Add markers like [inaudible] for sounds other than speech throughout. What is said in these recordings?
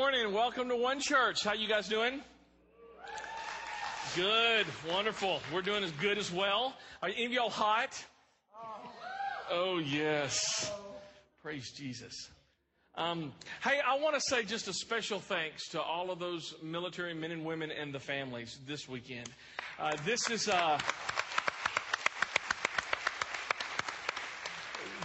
Morning, welcome to One Church. How you guys doing? Good, wonderful. We're doing as good as well. Are any of y'all hot? Oh yes, praise Jesus. Um, hey, I want to say just a special thanks to all of those military men and women and the families this weekend. Uh, this is. Uh,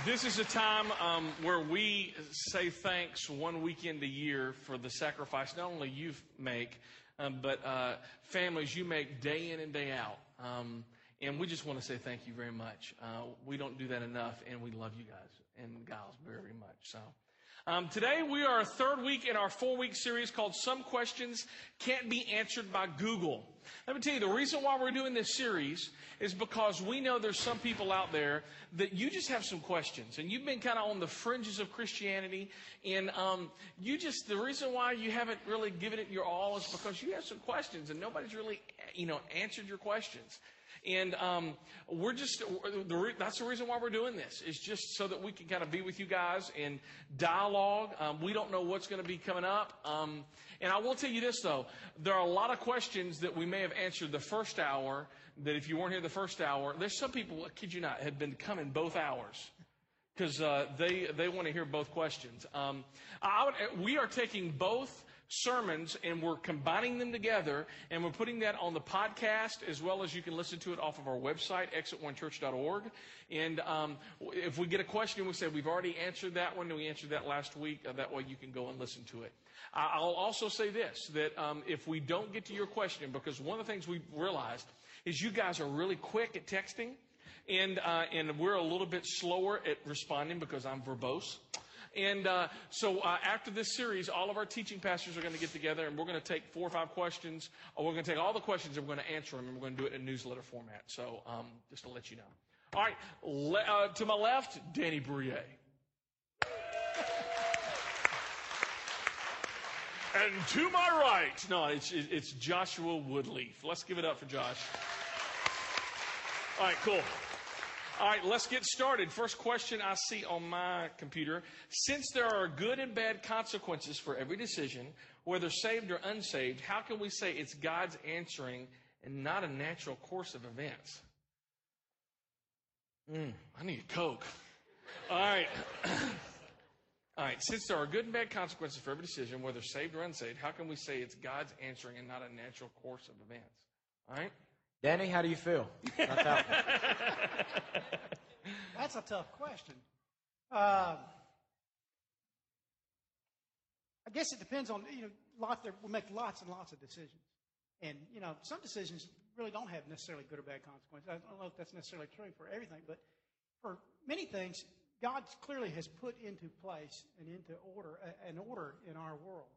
This is a time um, where we say thanks one weekend a year for the sacrifice not only you make, um, but uh, families you make day in and day out. Um, and we just want to say thank you very much. Uh, we don't do that enough, and we love you guys and gals very, very much. So. Um, today we are a third week in our four week series called Some Questions Can't Be Answered by Google. Let me tell you, the reason why we're doing this series is because we know there's some people out there that you just have some questions and you've been kind of on the fringes of Christianity and um, you just, the reason why you haven't really given it your all is because you have some questions and nobody's really, you know, answered your questions. And um, we're just, that's the reason why we're doing this, is just so that we can kind of be with you guys and dialogue. Um, we don't know what's going to be coming up. Um, and I will tell you this, though. There are a lot of questions that we may have answered the first hour that if you weren't here the first hour, there's some people, I kid you not, have been coming both hours because uh, they they want to hear both questions. Um, would, we are taking both sermons and we're combining them together and we're putting that on the podcast as well as you can listen to it off of our website, exitonechurch.org. And um, if we get a question, we say we've already answered that one and we answered that last week. Uh, that way you can go and listen to it. I'll also say this that um, if we don't get to your question, because one of the things we've realized is you guys are really quick at texting. And, uh, and we're a little bit slower at responding because I'm verbose. And uh, so uh, after this series, all of our teaching pastors are going to get together and we're going to take four or five questions. Or we're going to take all the questions and we're going to answer them and we're going to do it in newsletter format. So um, just to let you know. All right, le- uh, to my left, Danny Bruyere. And to my right, no, it's, it's Joshua Woodleaf. Let's give it up for Josh. All right, cool. All right, let's get started. First question I see on my computer. Since there are good and bad consequences for every decision, whether saved or unsaved, how can we say it's God's answering and not a natural course of events? Mm, I need a Coke. All right. All right, since there are good and bad consequences for every decision, whether saved or unsaved, how can we say it's God's answering and not a natural course of events? All right? Danny, how do you feel? [laughs] That's a tough question. Uh, I guess it depends on you know. Lot, we make lots and lots of decisions, and you know some decisions really don't have necessarily good or bad consequences. I don't know if that's necessarily true for everything, but for many things, God clearly has put into place and into order an order in our world.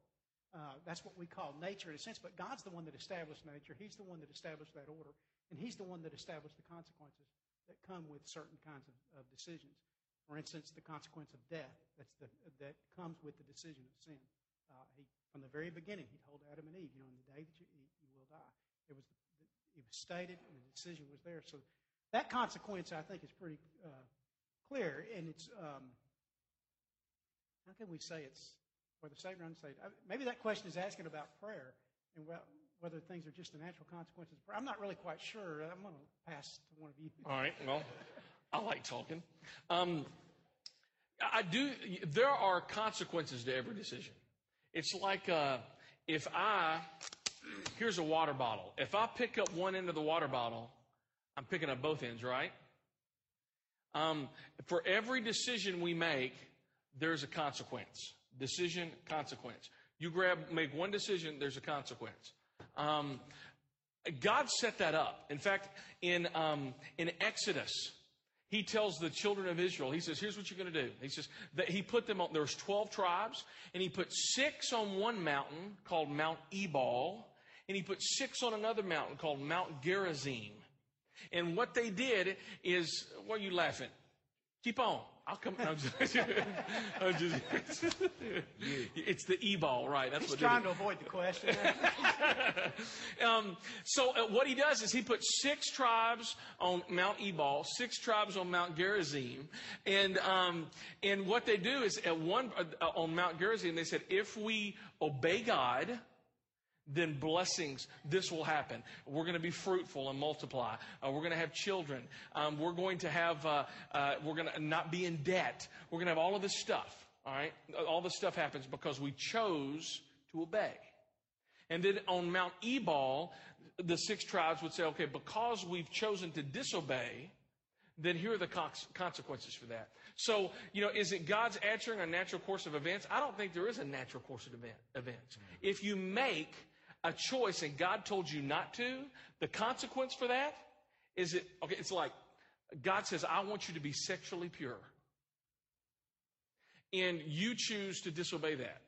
Uh, that's what we call nature in a sense, but God's the one that established nature. He's the one that established that order, and He's the one that established the consequences that come with certain kinds of, of decisions. For instance, the consequence of death that's the, that comes with the decision of sin. Uh, he, from the very beginning, He told Adam and Eve, you know, in the day that you eat, you will die. It was, the, it was stated, and the decision was there. So that consequence, I think, is pretty uh, clear, and it's um, how can we say it's whether saved or unsaved. Maybe that question is asking about prayer and whether things are just the natural consequences of prayer. I'm not really quite sure. I'm going to pass to one of you. All right. Well, I like talking. Um, I do. There are consequences to every decision. It's like uh, if I here's a water bottle. If I pick up one end of the water bottle, I'm picking up both ends, right? Um, for every decision we make, there's a consequence. Decision, consequence. You grab, make one decision, there's a consequence. Um, God set that up. In fact, in, um, in Exodus, he tells the children of Israel, he says, here's what you're going to do. He says that he put them on, there was 12 tribes, and he put six on one mountain called Mount Ebal, and he put six on another mountain called Mount Gerizim. And what they did is, what are you laughing? Keep on. I'll come. I'm just, [laughs] I'm just it's the e-ball, right? That's what He's what. trying to avoid the question. [laughs] Um, so uh, what he does is he puts six tribes on Mount Ebal, six tribes on Mount Gerizim, and um, and what they do is at one uh, on Mount Gerizim they said if we obey God then blessings, this will happen. We're going to be fruitful and multiply. Uh, we're going to have children. Um, we're going to have, uh, uh, we're going to not be in debt. We're going to have all of this stuff. All right? All this stuff happens because we chose to obey. And then on Mount Ebal, the six tribes would say, okay, because we've chosen to disobey, then here are the consequences for that. So, you know, is it God's answering a natural course of events? I don't think there is a natural course of event, events. If you make a choice and God told you not to, the consequence for that is it, okay, it's like God says, I want you to be sexually pure. And you choose to disobey that.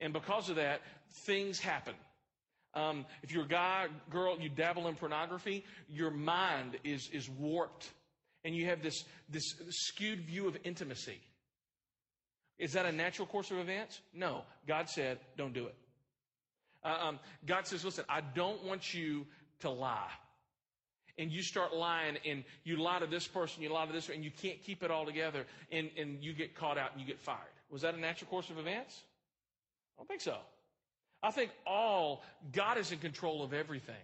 And because of that, things happen. Um, if you're a guy, girl, you dabble in pornography, your mind is, is warped. And you have this, this skewed view of intimacy. Is that a natural course of events? No. God said, don't do it. Uh, um, God says, listen, I don't want you to lie. And you start lying and you lie to this person, you lie to this, and you can't keep it all together and, and you get caught out and you get fired. Was that a natural course of events? I don't think so. I think all, God is in control of everything.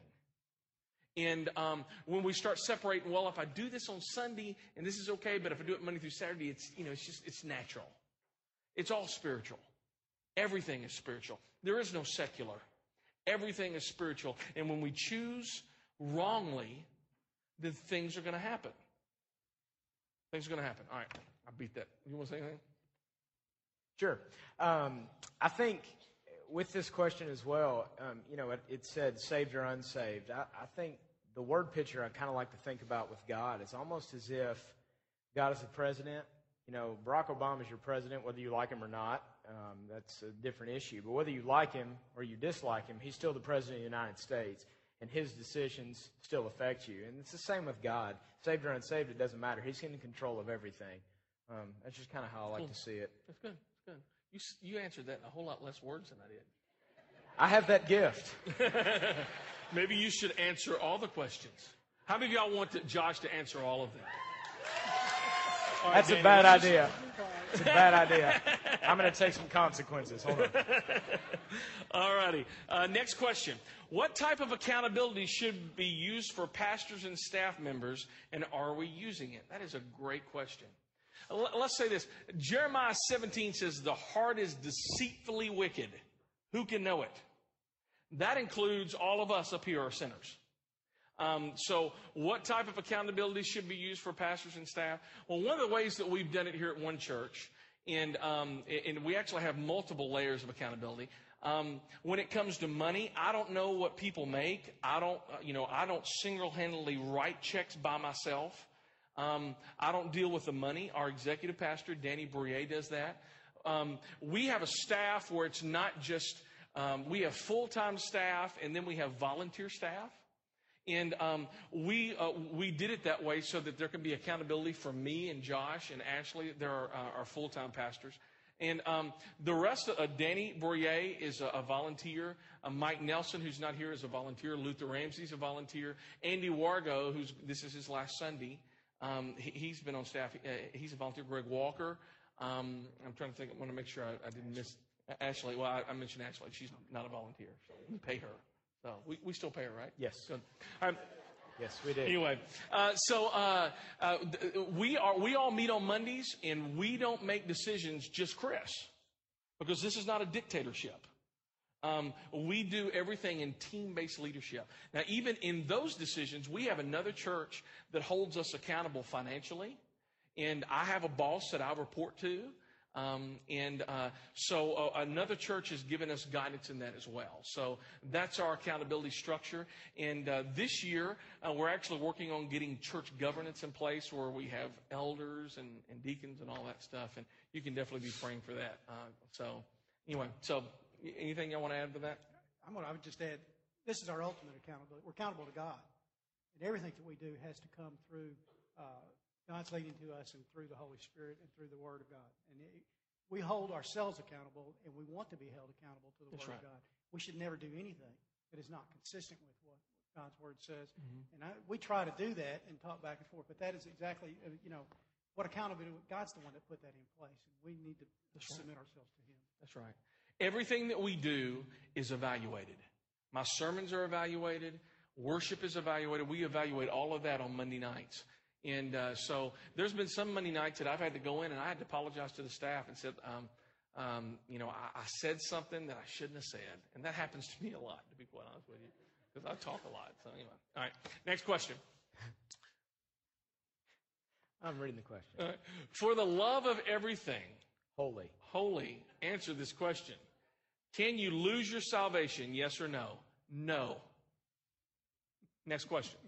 And um, when we start separating, well, if I do this on Sunday and this is okay, but if I do it Monday through Saturday, it's you know, it's just it's natural. It's all spiritual. Everything is spiritual. There is no secular. Everything is spiritual. And when we choose wrongly, then things are going to happen. Things are going to happen. All right. I beat that. You want to say anything? Sure. Um, I think with this question as well, um, you know, it, it, said saved or unsaved. I, I think the word picture I kind of like to think about with God is almost as if God is the president. You know, Barack Obama is your president, whether you like him or not. Um, that's a different issue. But whether you like him or you dislike him, he's still the president of the United States, and his decisions still affect you. And it's the same with God. Saved or unsaved, it doesn't matter. He's in control of everything. Um, that's just kind of how I like cool. to see it. That's good. That's good. You, you answered that in a whole lot less words than I did. I have that gift. [laughs] Maybe you should answer all the questions. How many of y'all want to, Josh to answer all of them? Right, That's a bad idea. It's a bad idea. I'm going to take some consequences. Hold on. [laughs] All righty. Uh, next question. What type of accountability should be used for pastors and staff members, and are we using it? That is a great question. Let's say this Jeremiah 17 says, The heart is deceitfully wicked. Who can know it? That includes all of us up here are sinners. Um, so, what type of accountability should be used for pastors and staff? Well, one of the ways that we've done it here at One Church, and um, and we actually have multiple layers of accountability. Um, when it comes to money, I don't know what people make. I don't, uh, you know, I don't single-handedly write checks by myself. Um, I don't deal with the money. Our executive pastor, Danny Bourrier, does that. Um, we have a staff where it's not just um, we have full-time staff and then we have volunteer staff. And um, we uh, we did it that way so that there can be accountability for me and Josh and Ashley. They're our, uh, our full time pastors. And um, the rest of uh, Danny Bourrier is a, a volunteer. Uh, Mike Nelson, who's not here, is a volunteer. Luther Ramsey's a volunteer. Andy Wargo, who's this is his last Sunday, um, he, has been on staff. Uh, he's a volunteer. Greg Walker. Um, I'm trying to think. I want to make sure I, I didn't miss Ashley. Well, I, I mentioned Ashley. She's not a volunteer, so we pay her. So we, we still pay her, right? Yes. Good. Um, yes, we do. Anyway, uh, so uh, uh, we are we all meet on Mondays, and we don't make decisions just Chris, because this is not a dictatorship. Um, we do everything in team-based leadership. Now, even in those decisions, we have another church that holds us accountable financially, and I have a boss that I report to. Um, and uh, so uh, another church has given us guidance in that as well. So that's our accountability structure. And uh, this year, uh, we're actually working on getting church governance in place where we have elders and, and deacons and all that stuff. And you can definitely be praying for that. Uh, so anyway, so anything y'all want to add to that? I'm gonna, I would just add, this is our ultimate accountability. We're accountable to God. And everything that we do has to come through uh, God's leading to us and through the Holy Spirit and through the Word of God. And it, we hold ourselves accountable, and we want to be held accountable to the That's Word right. of God. We should never do anything that is not consistent with what God's Word says. Mm-hmm. And I, we try to do that and talk back and forth, but that is exactly, uh, you know, what accountability. God's the one that put that in place, and we need to submit ourselves to Him. That's right. Everything that we do is evaluated. My sermons are evaluated. Worship is evaluated. We evaluate all of that on Monday nights. And uh, so there's been some Monday nights that I've had to go in and I had to apologize to the staff and said, um, um, you know, I, I said something that I shouldn't have said. And that happens to me a lot, to be quite honest with you, because I talk a lot. So anyway, all right. Next question. I'm reading the question. Right. For the love of everything, Holy. holy, answer this question. Can you lose your salvation? Yes or no? No. Next question.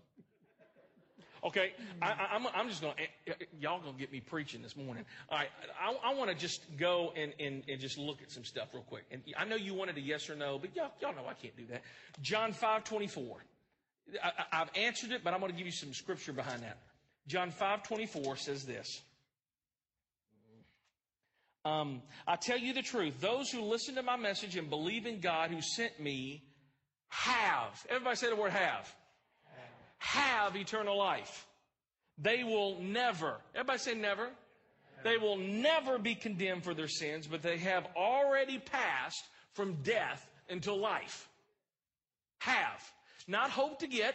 Okay, I, I'm just going to, y'all going to get me preaching this morning. All right, I, I want to just go and, and, and just look at some stuff real quick. And I know you wanted a yes or no, but y'all, y'all know I can't do that. John 5 24. I, I- I've answered it, but I'm going to give you some scripture behind that. John 5 24 says this. Um, I tell you the truth. Those who listen to my message and believe in God who sent me have. Everybody say the word have. Have eternal life. They will never. Everybody say never. They will never be condemned for their sins, but they have already passed from death into life. Have. Not hope to get.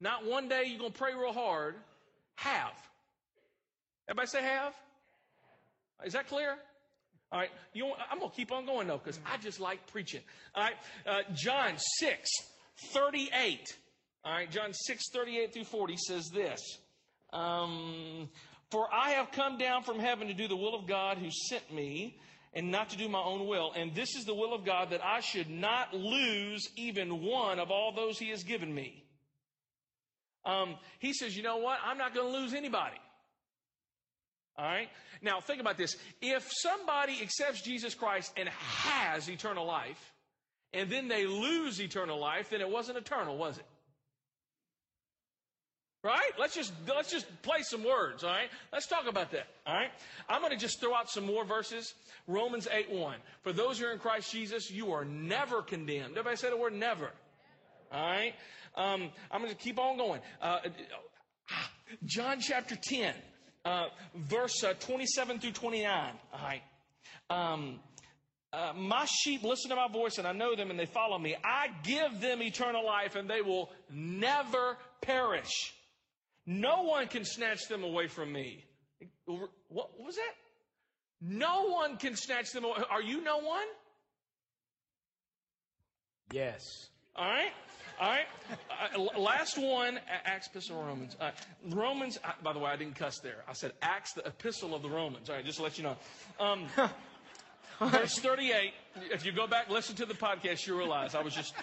Not one day you're going to pray real hard. Have. Everybody say have. Is that clear? All right. You I'm going to keep on going though, because I just like preaching. All right. Uh, John 6, 38. All right. John 6, 38 through 40 says this. Um, For I have come down from heaven to do the will of God who sent me and not to do my own will. And this is the will of God that I should not lose even one of all those he has given me. Um, he says, you know what? I'm not going to lose anybody. All right? Now, think about this. If somebody accepts Jesus Christ and has eternal life, and then they lose eternal life, then it wasn't eternal, was it? Right? Let's just let's just play some words, all right? Let's talk about that. All right? I'm going to just throw out some more verses. Romans 8 1. For those who are in Christ Jesus, you are never condemned. Everybody say the word never. All right? Um, I'm going to keep on going. Uh, John chapter 10, uh, verse uh, 27 through 29. All right. Um, uh, my sheep listen to my voice and I know them and they follow me. I give them eternal life and they will never perish. No one can snatch them away from me. What was that? No one can snatch them away. Are you no one? Yes. All right. All right. Uh, last one, Acts, Epistle, of Romans. Uh, Romans, uh, by the way, I didn't cuss there. I said Acts, the Epistle of the Romans. All right, just to let you know. Um, [laughs] verse 38, if you go back, listen to the podcast, you realize I was just.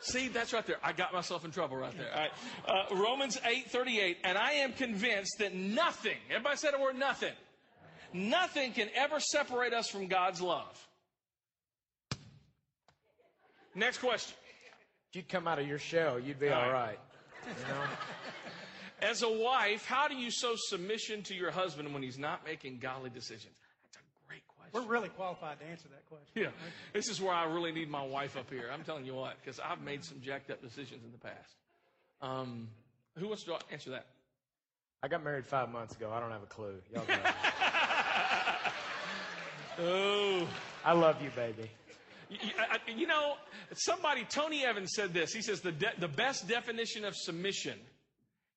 See, that's right there. I got myself in trouble right there. All right. Uh, Romans 8 38. And I am convinced that nothing, everybody said the word nothing, nothing can ever separate us from God's love. Next question. If you'd come out of your shell, you'd be All all right. right. You know? [laughs] As a wife, how do you show submission to your husband when he's not making godly decisions? That's a great question. We're really qualified to answer that question. Yeah, this is where I really need my wife up here. I'm telling you what, because I've made some jacked up decisions in the past. Um, who wants to answer that? I got married five months ago. I don't have a clue. Y'all [laughs] go. Oh, I love you, baby. you, I- I- you know, somebody, Tony Evans said this. He says the de- the best definition of submission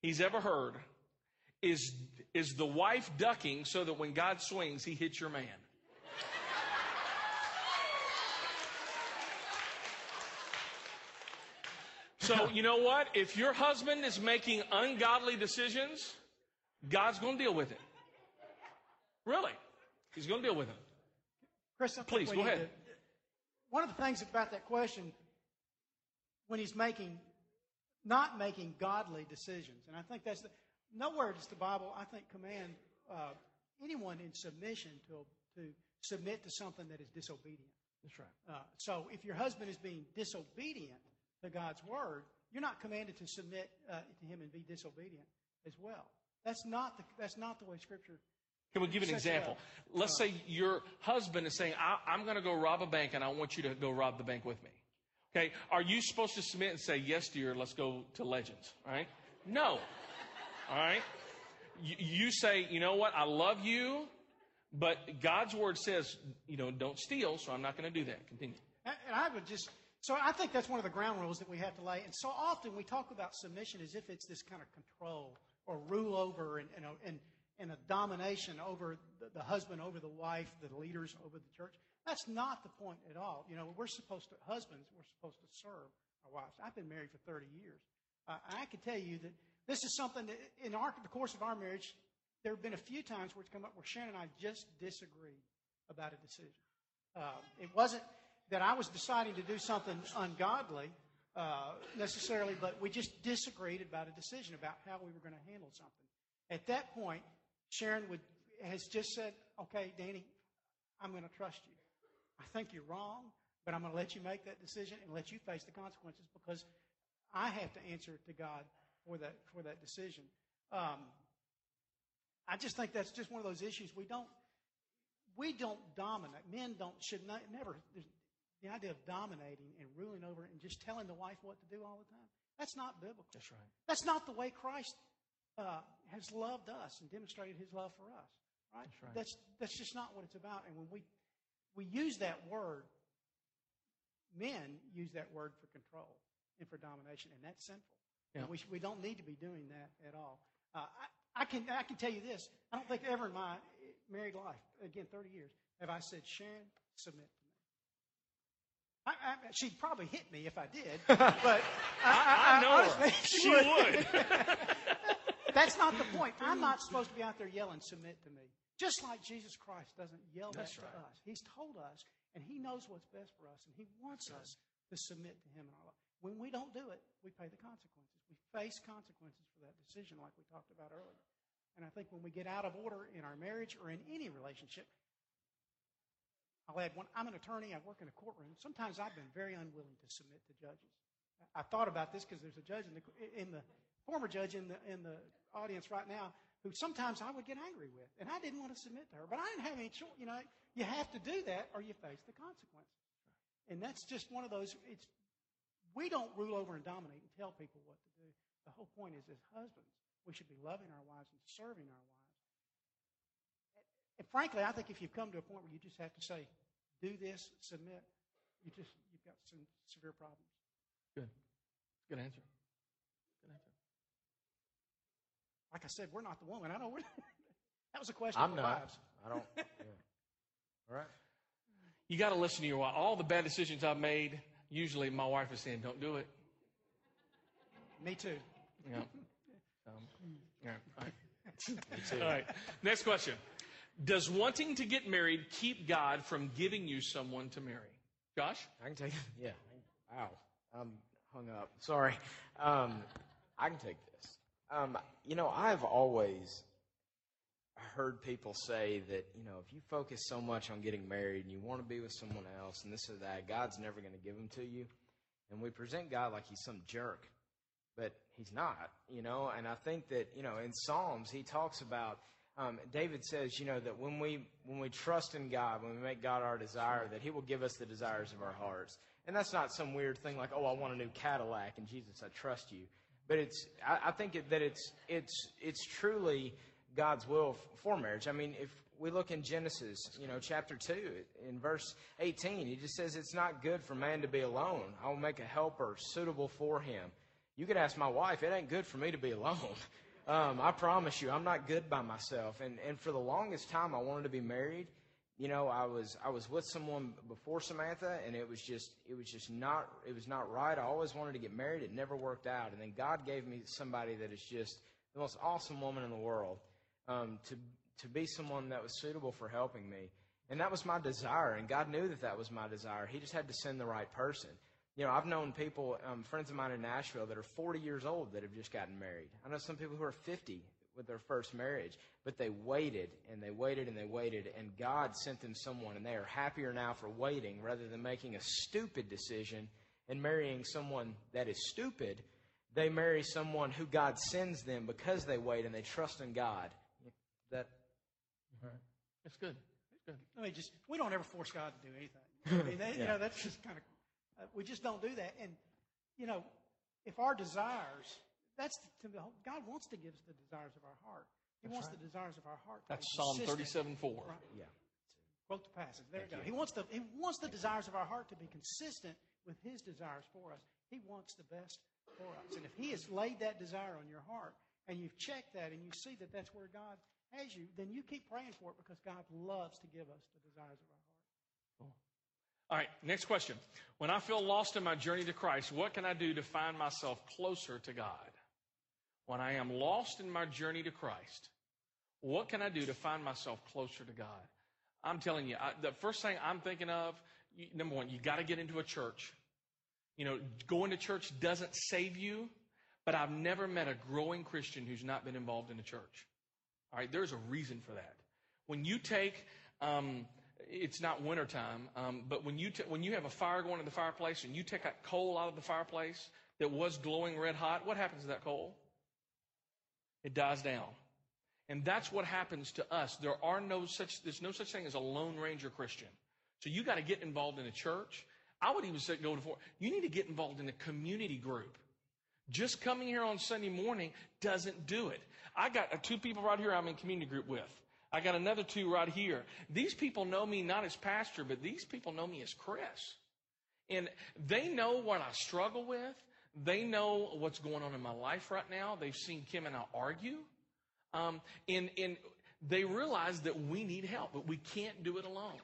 he's ever heard is is the wife ducking so that when God swings, he hits your man. So, you know what? If your husband is making ungodly decisions, God's going to deal with it. Really. He's going to deal with it. Chris, I Please, go ahead. to- one of the things about that question, when he's making, not making godly decisions, and I think that's the, nowhere does the Bible, I think, command uh, anyone in submission to to submit to something that is disobedient. That's right. Uh, so if your husband is being disobedient to God's word, you're not commanded to submit uh, to him and be disobedient as well. That's not the, that's not the way Scripture. Can we give an example? up. Let's say your husband is saying, I, I'm going to go rob a bank and I want you to go rob the bank with me. Okay. Are you supposed to submit and say, yes, dear, let's go to Legends? All right. No. All right. You, you say, you know what? I love you, but God's word says, you know, don't steal, so I'm not going to do that. Continue. And I would just, so I think that's one of the ground rules that we have to lay. And so often we talk about submission as if it's this kind of control or rule over and, and, and, and a domination over the, the husband, over the wife, the leaders, over the church. That's not the point at all. You know, we're supposed to, husbands, we're supposed to serve our wives. I've been married for 30 years. Uh, I can tell you that this is something that in our, the course of our marriage, there have been a few times where it's come up where Shannon and I just disagreed about a decision. Uh, it wasn't that I was deciding to do something ungodly uh, necessarily, but we just disagreed about a decision about how we were going to handle something. At that point, Sharon would has just said, "Okay, Danny, I'm going to trust you. I think you're wrong, but I'm going to let you make that decision and let you face the consequences because I have to answer to God for that for that decision." Um, I just think that's just one of those issues we don't we don't dominate. Men don't should not, never. The idea of dominating and ruling over and just telling the wife what to do all the time. That's not biblical. That's right. That's not the way Christ uh, has loved us and demonstrated His love for us. Right? That's right. That's that's just not what it's about. And when we we use that word, men use that word for control and for domination, and that's sinful. Yeah. And we we don't need to be doing that at all. Uh, I, I can I can tell you this. I don't think ever in my married life, again, 30 years, have I said, Sharon, submit. I, I, she'd probably hit me if I did, [laughs] but I, I, I know honestly, her. She [laughs] would. [laughs] That's not the point. I'm not supposed to be out there yelling, submit to me. Just like Jesus Christ doesn't yell That's that to right. us. He's told us, and He knows what's best for us, and He wants us to submit to Him in our life. When we don't do it, we pay the consequences. We face consequences for that decision, like we talked about earlier. And I think when we get out of order in our marriage or in any relationship, I'll add one. I'm an attorney. I work in a courtroom. Sometimes I've been very unwilling to submit to judges. I thought about this because there's a judge in the in the former judge in the in the audience right now who sometimes I would get angry with, and I didn't want to submit to her, but I didn't have any choice. You know, you have to do that or you face the consequences. And that's just one of those. It's we don't rule over and dominate and tell people what to do. The whole point is, as husbands, we should be loving our wives and serving our wives. And frankly, I think if you've come to a point where you just have to say, "Do this, submit," you just you've got some severe problems. Good. Good answer. Good answer. Like I said, we're not the woman. I know we're. [laughs] that was a question I'm not. wives. I don't. [laughs] Yeah. All right. You got to listen to your wife. All the bad decisions I've made, usually my wife is saying, "Don't do it." Me too. Yeah. Um, yeah. All right. [laughs] All right. Next question. Does wanting to get married keep God from giving you someone to marry? Josh? I can take. It. [laughs] Yeah. Wow. I'm hung up. Sorry. Um, I can take this. Um, you know, I've always heard people say that you know if you focus so much on getting married and you want to be with someone else and this or that, God's never going to give them to you. And we present God like he's some jerk, but he's not. You know, and I think that you know in Psalms he talks about. Um, David says, you know, that when we when we trust in God, when we make God our desire, that He will give us the desires of our hearts. And that's not some weird thing like, oh, I want a new Cadillac, and Jesus, I trust you. But it's, I, I think that it's it's it's truly God's will for marriage. I mean, if we look in Genesis, you know, chapter two, in verse eighteen, He just says it's not good for man to be alone. I will make a helper suitable for him. You could ask my wife, it ain't good for me to be alone. [laughs] Um, I promise you, I'm not good by myself. And and for the longest time, I wanted to be married. You know, I was I was with someone before Samantha, and it was just it was just not it was not right. I always wanted to get married. It never worked out. And then God gave me somebody that is just the most awesome woman in the world um, to to be someone that was suitable for helping me. And that was my desire, and God knew that that was my desire. He just had to send the right person. You know, I've known people, um, friends of mine in Nashville, that are 40 years old that have just gotten married. I know some people who are 50 with their first marriage, but they waited and they waited and they waited, and God sent them someone, and they are happier now for waiting rather than making a stupid decision and marrying someone that is stupid they marry someone who God sends them because they wait and they trust in God. That That's good. That's good. I mean, just we don't ever force God to do anything. [laughs] I mean, that, you know, that's just kind of uh, we just don't do that. And you know, if our desires, that's the, to the whole, God wants to give us the desires of our heart. He wants the desires of our heart. That's Psalm 37 4. Right. yeah. Quote the passage. There you go. He wants the he wants the desires of our heart to be consistent with His desires for us. He wants the best for us. And if He has laid that desire on your heart, and you've checked that, and you see that that's where God has you, then you keep praying for it because God loves to give us the desires of our heart. All right, next question. When I feel lost in my journey to Christ, what can I do to find myself closer to God? When I am lost in my journey to Christ, what can I do to find myself closer to God? I'm telling you, I, the first thing I'm thinking of, you, number one, you got to get into a church. You know, going to church doesn't save you, but I've never met a growing Christian who's not been involved in a church. All right, there's a reason for that. When you take, um, it's not wintertime, um, but when you, t- when you have a fire going in the fireplace and you take that coal out of the fireplace that was glowing red hot, what happens to that coal? It dies down. And that's what happens to us. There are no such, there's no such thing as a Lone Ranger Christian. So you got to get involved in a church. I would even say, go to, you need to get involved in a community group. Just coming here on Sunday morning doesn't do it. I got uh, two people right here I'm in community group with. I got another two right here. These people know me not as pastor, but these people know me as Chris. And they know what I struggle with. They know what's going on in my life right now. They've seen Kim and I argue. Um, and, and they realize that we need help, but we can't do it alone.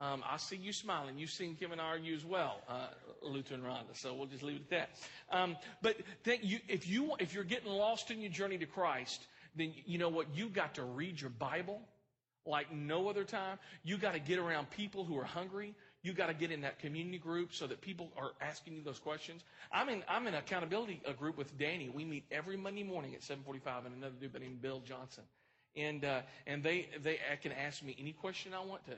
Um, I see you smiling. You've seen Kim and I argue as well, uh, Luther and Rhonda. So we'll just leave it at that. Um, but you, if you if you're getting lost in your journey to Christ, then you know what you've got to read your Bible like no other time. You got to get around people who are hungry. You got to get in that community group so that people are asking you those questions. I'm in I'm in accountability uh, group with Danny. We meet every Monday morning at 7:45, and another dude named Bill Johnson, and uh, and they they can ask me any question I want to,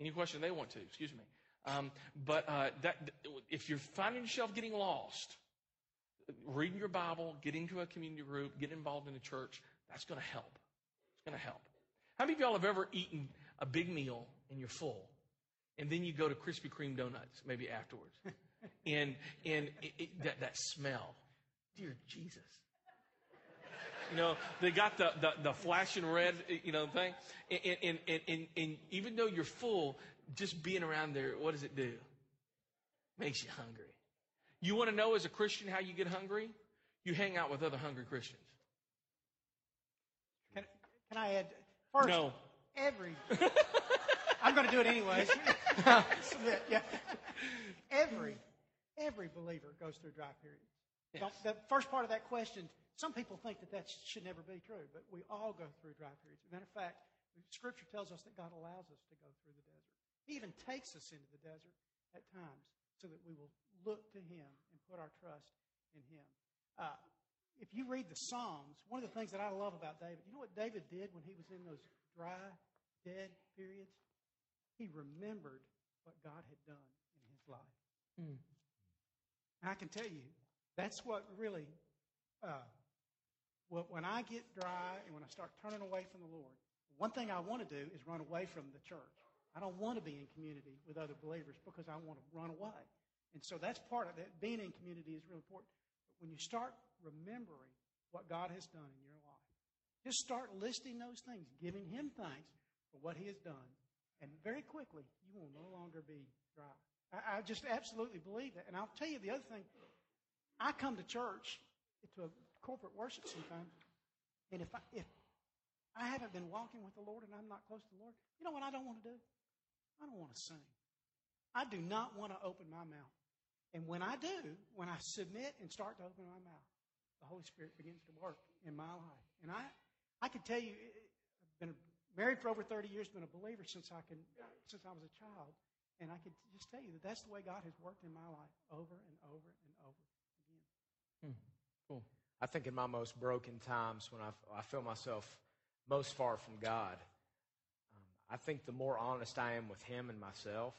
any question they want to. Excuse me. Um, but uh, that if you're finding yourself getting lost, reading your Bible, getting to a community group, get involved in a church, that's going to help. It's going to help. How many of y'all have ever eaten a big meal and you're full, and then you go to Krispy Kreme donuts maybe afterwards, [laughs] and and it, it, that that smell, dear Jesus. You know, they got the, the, the flashing red, you know, thing. And, and, and, and, and even though you're full, just being around there, what does it do? Makes you hungry. You want to know as a Christian how you get hungry? You hang out with other hungry Christians. Can, I add first? No. Every [laughs] I'm going to do it anyways. Submit, [laughs] yeah. Every every believer goes through dry periods. Yes. Don't- The first part of that question, some people think that that should never be true, but we all go through dry periods. As a matter of fact, Scripture tells us that God allows us to go through the desert. He even takes us into the desert at times so that we will look to Him and put our trust in Him. Uh, if you read the Psalms, one of the things that I love about David, you know what David did when he was in those dry, dead periods? He remembered what God had done in his life. And I can tell you, that's what really, uh, wh- when I get dry and when I start turning away from the Lord, one thing I want to do is run away from the church. I don't want to be in community with other believers because I want to run away. And so that's part of that. Being in community is really important. But when you start remembering what God has done in your life, just start listing those things, giving Him thanks for what He has done. And very quickly, you will no longer be dry. I, I just absolutely believe that. And I'll tell you the other thing. I come to church, to a corporate worship sometimes, and if I, if I haven't been walking with the Lord and I'm not close to the Lord, you know what I don't want to do? I don't want to sing. I do not want to open my mouth. And when I do, when I submit and start to open my mouth, the Holy Spirit begins to work in my life. And I, I can tell you, I've been married for over 30 years, been a believer since I can, since I was a child. And I can just tell you that that's the way God has worked in my life over and over and over again. Cool. I think in my most broken times when I, I feel myself most far from God, um, I think the more honest I am with Him and myself,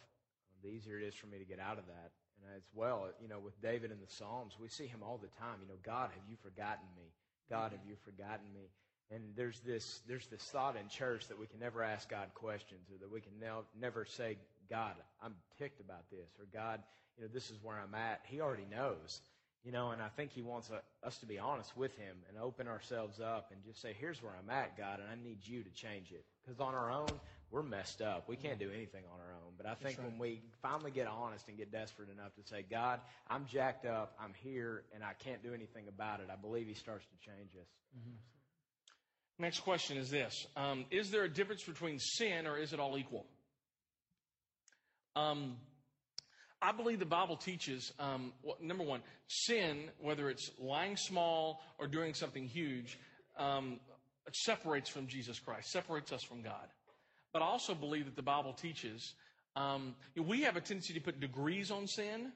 the easier it is for me to get out of that. And as well, you know, with David in the Psalms, we see him all the time. You know, God, have you forgotten me? God, have you forgotten me? And there's this there's this thought in church that we can never ask God questions, or that we can ne- never say, God, I'm ticked about this, or God, you know, this is where I'm at. He already knows, you know, and I think He wants a, us to be honest with Him and open ourselves up and just say, here's where I'm at, God, and I need you to change it. Because on our own, we're messed up. We can't do anything on our own. But I think when we finally get honest and get desperate enough to say, God, I'm jacked up, I'm here, and I can't do anything about it, I believe He starts to change us. Next question is this um, Is there a difference between sin or is it all equal? Um, I believe the Bible teaches, um, well, number one, sin, whether it's lying small or doing something huge, um, separates from Jesus Christ, separates us from God. But I also believe that the Bible teaches um, we have a tendency to put degrees on sin.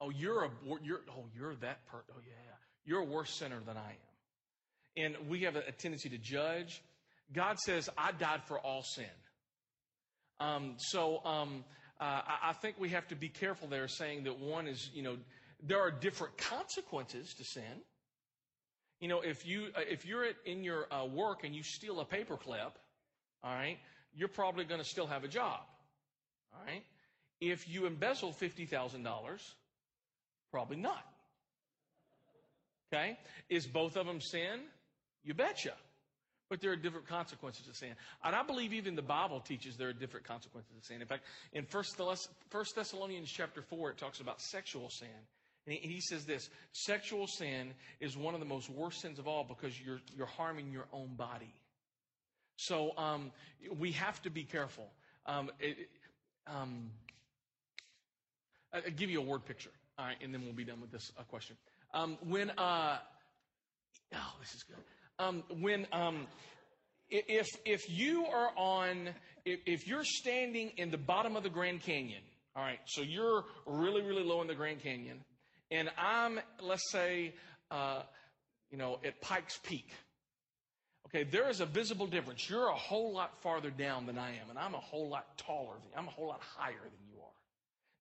Oh, you're a you're oh you're that per oh yeah you're a worse sinner than I am, and we have a, a tendency to judge. God says, "I died for all sin." Um, so um, uh, I, I think we have to be careful there, saying that one is you know there are different consequences to sin. You know, if you uh, if you're in your uh, work and you steal a paperclip, all right, you're probably going to still have a job. All right? If you embezzle $50,000, probably not. Okay? Is both of them sin? You betcha. But there are different consequences of sin. And I believe even the Bible teaches there are different consequences of sin. In fact, in 1 Thessalonians chapter 4, it talks about sexual sin. And he says this sexual sin is one of the most worst sins of all because you're, you're harming your own body. So um, we have to be careful. Um, it, um, I'll give you a word picture, all right, and then we'll be done with this uh, question. Um, when, uh, oh, this is good. Um, when, um, if if you are on, if, if you're standing in the bottom of the Grand Canyon, all right, so you're really really low in the Grand Canyon, and I'm let's say, uh, you know, at Pikes Peak. Okay, there is a visible difference. You're a whole lot farther down than I am, and I'm a whole lot taller than I'm a whole lot higher than you are.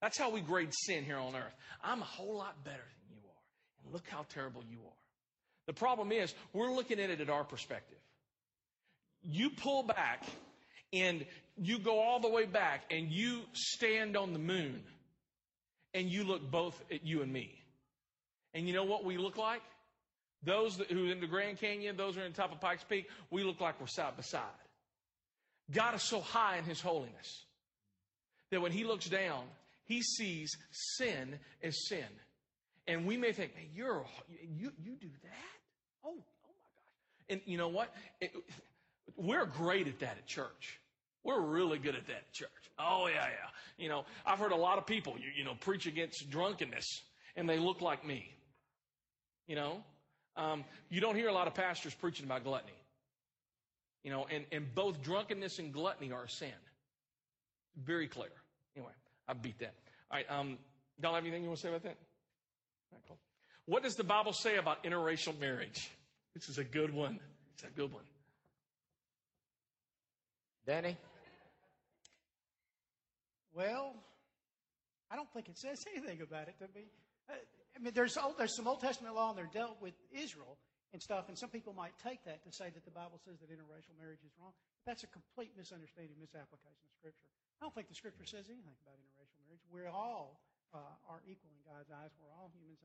That's how we grade sin here on earth. I'm a whole lot better than you are. And look how terrible you are. The problem is, we're looking at it at our perspective. You pull back and you go all the way back and you stand on the moon and you look both at you and me. And you know what we look like? Those who are in the Grand Canyon, those who are in the top of Pikes Peak, we look like we're side by side. God is so high in his holiness that when he looks down, he sees sin as sin. And we may think, hey, you're, you, you do that? Oh, oh my gosh. And you know what? It, we're great at that at church. We're really good at that at church. Oh, yeah, yeah. You know, I've heard a lot of people, you, you know, preach against drunkenness, and they look like me. You know, um, you don't hear a lot of pastors preaching about gluttony. You know, and, and both drunkenness and gluttony are a sin. Very clear. Anyway, I beat that. All right, um, y'all have anything you want to say about that? All right, cool. What does the Bible say about interracial marriage? This is a good one. It's a good one. Danny? Well, I don't think it says anything about it to me. Uh, I mean, there's old, there's some Old Testament law, and they're dealt with Israel and stuff, and some people might take that to say that the Bible says that interracial marriage is wrong. But that's a complete misunderstanding, misapplication of Scripture. I don't think the Scripture says anything about interracial marriage. We all uh, are equal in God's eyes. We're all humans.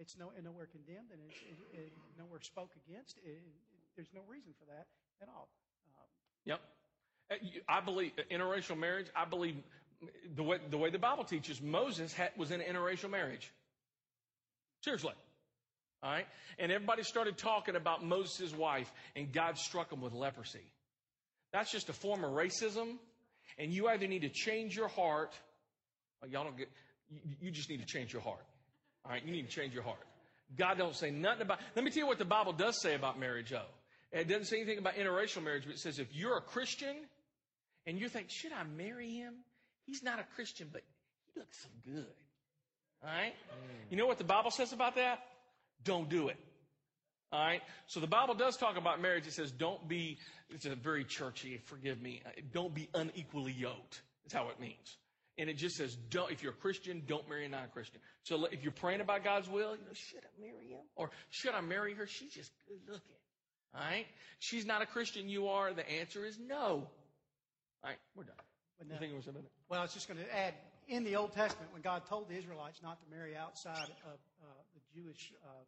It's no, nowhere condemned, and it's it, it, nowhere spoke against. It, there's no reason for that at all. Um, yep. Uh, I believe uh, interracial marriage. I believe the way the way the Bible teaches, Moses had, was in an interracial marriage. Seriously. All right? And everybody started talking about Moses' wife, and God struck him with leprosy. That's just a form of racism, and you either need to change your heart, oh, y'all don't get, you, you just need to change your heart. All right? You need to change your heart. God don't say nothing about, let me tell you what the Bible does say about marriage, though. It doesn't say anything about interracial marriage, but it says if you're a Christian and you think, should I marry him? He's not a Christian, but he looks so good. All right? You know what the Bible says about that? Don't do it. All right? So the Bible does talk about marriage. It says, don't be, it's a very churchy, forgive me, uh, don't be unequally yoked, That's how it means. And it just says, don't, if you're a Christian, don't marry a non-Christian. So if you're praying about God's will, you know, should I marry him? Or should I marry her? She's just good looking. All right? She's not a Christian, you are. The answer is no. All right, we're done. But You no. think it was a minute? Well, I was just going to add in the Old Testament, when God told the Israelites not to marry outside of uh, the Jewish uh,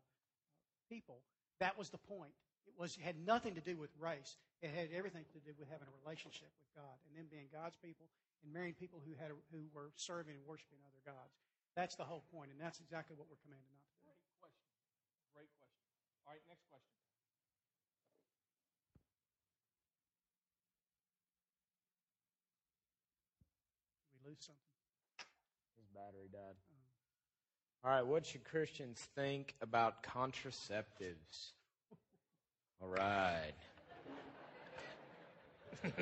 people, that was the point. It was it had nothing to do with race. It had everything to do with having a relationship with God and them being God's people and marrying people who had a, who were serving and worshiping other gods. That's the whole point, and that's exactly what we're commanded not to do. Great question. Great question. All right, next question. We lose something. His battery died. All right, what should Christians think about contraceptives? All right. [laughs]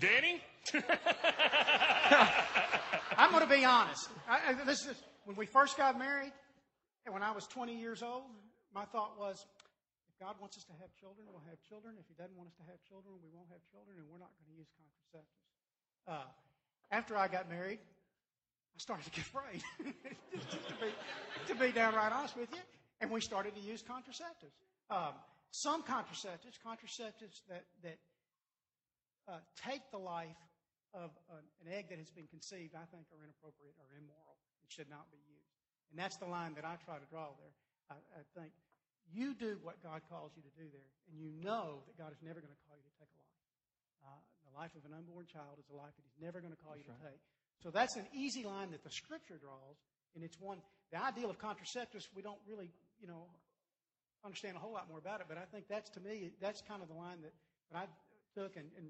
Danny? [laughs] I'm going to be honest. I, I, this is when we first got married, and when I was 20 years old. My thought was, if God wants us to have children, we'll have children. If He doesn't want us to have children, we won't have children, and we're not going to use contraceptives. Uh, after I got married, I started to get afraid, [laughs] to, be, to be downright honest with you, and we started to use contraceptives. Um, some contraceptives, contraceptives that that uh, take the life of an, an egg that has been conceived, I think are inappropriate or immoral and should not be used. And that's the line that I try to draw there. I, I think you do what God calls you to do there, and you know that God is never going to call you to take a life. Uh, the life of an unborn child is a life that He's never going to call you to take. So that's an easy line that the Scripture draws, and it's one. The ideal of contraceptives, we don't really, you know, understand a whole lot more about it, but I think that's to me, that's kind of the line that, that I took, and, and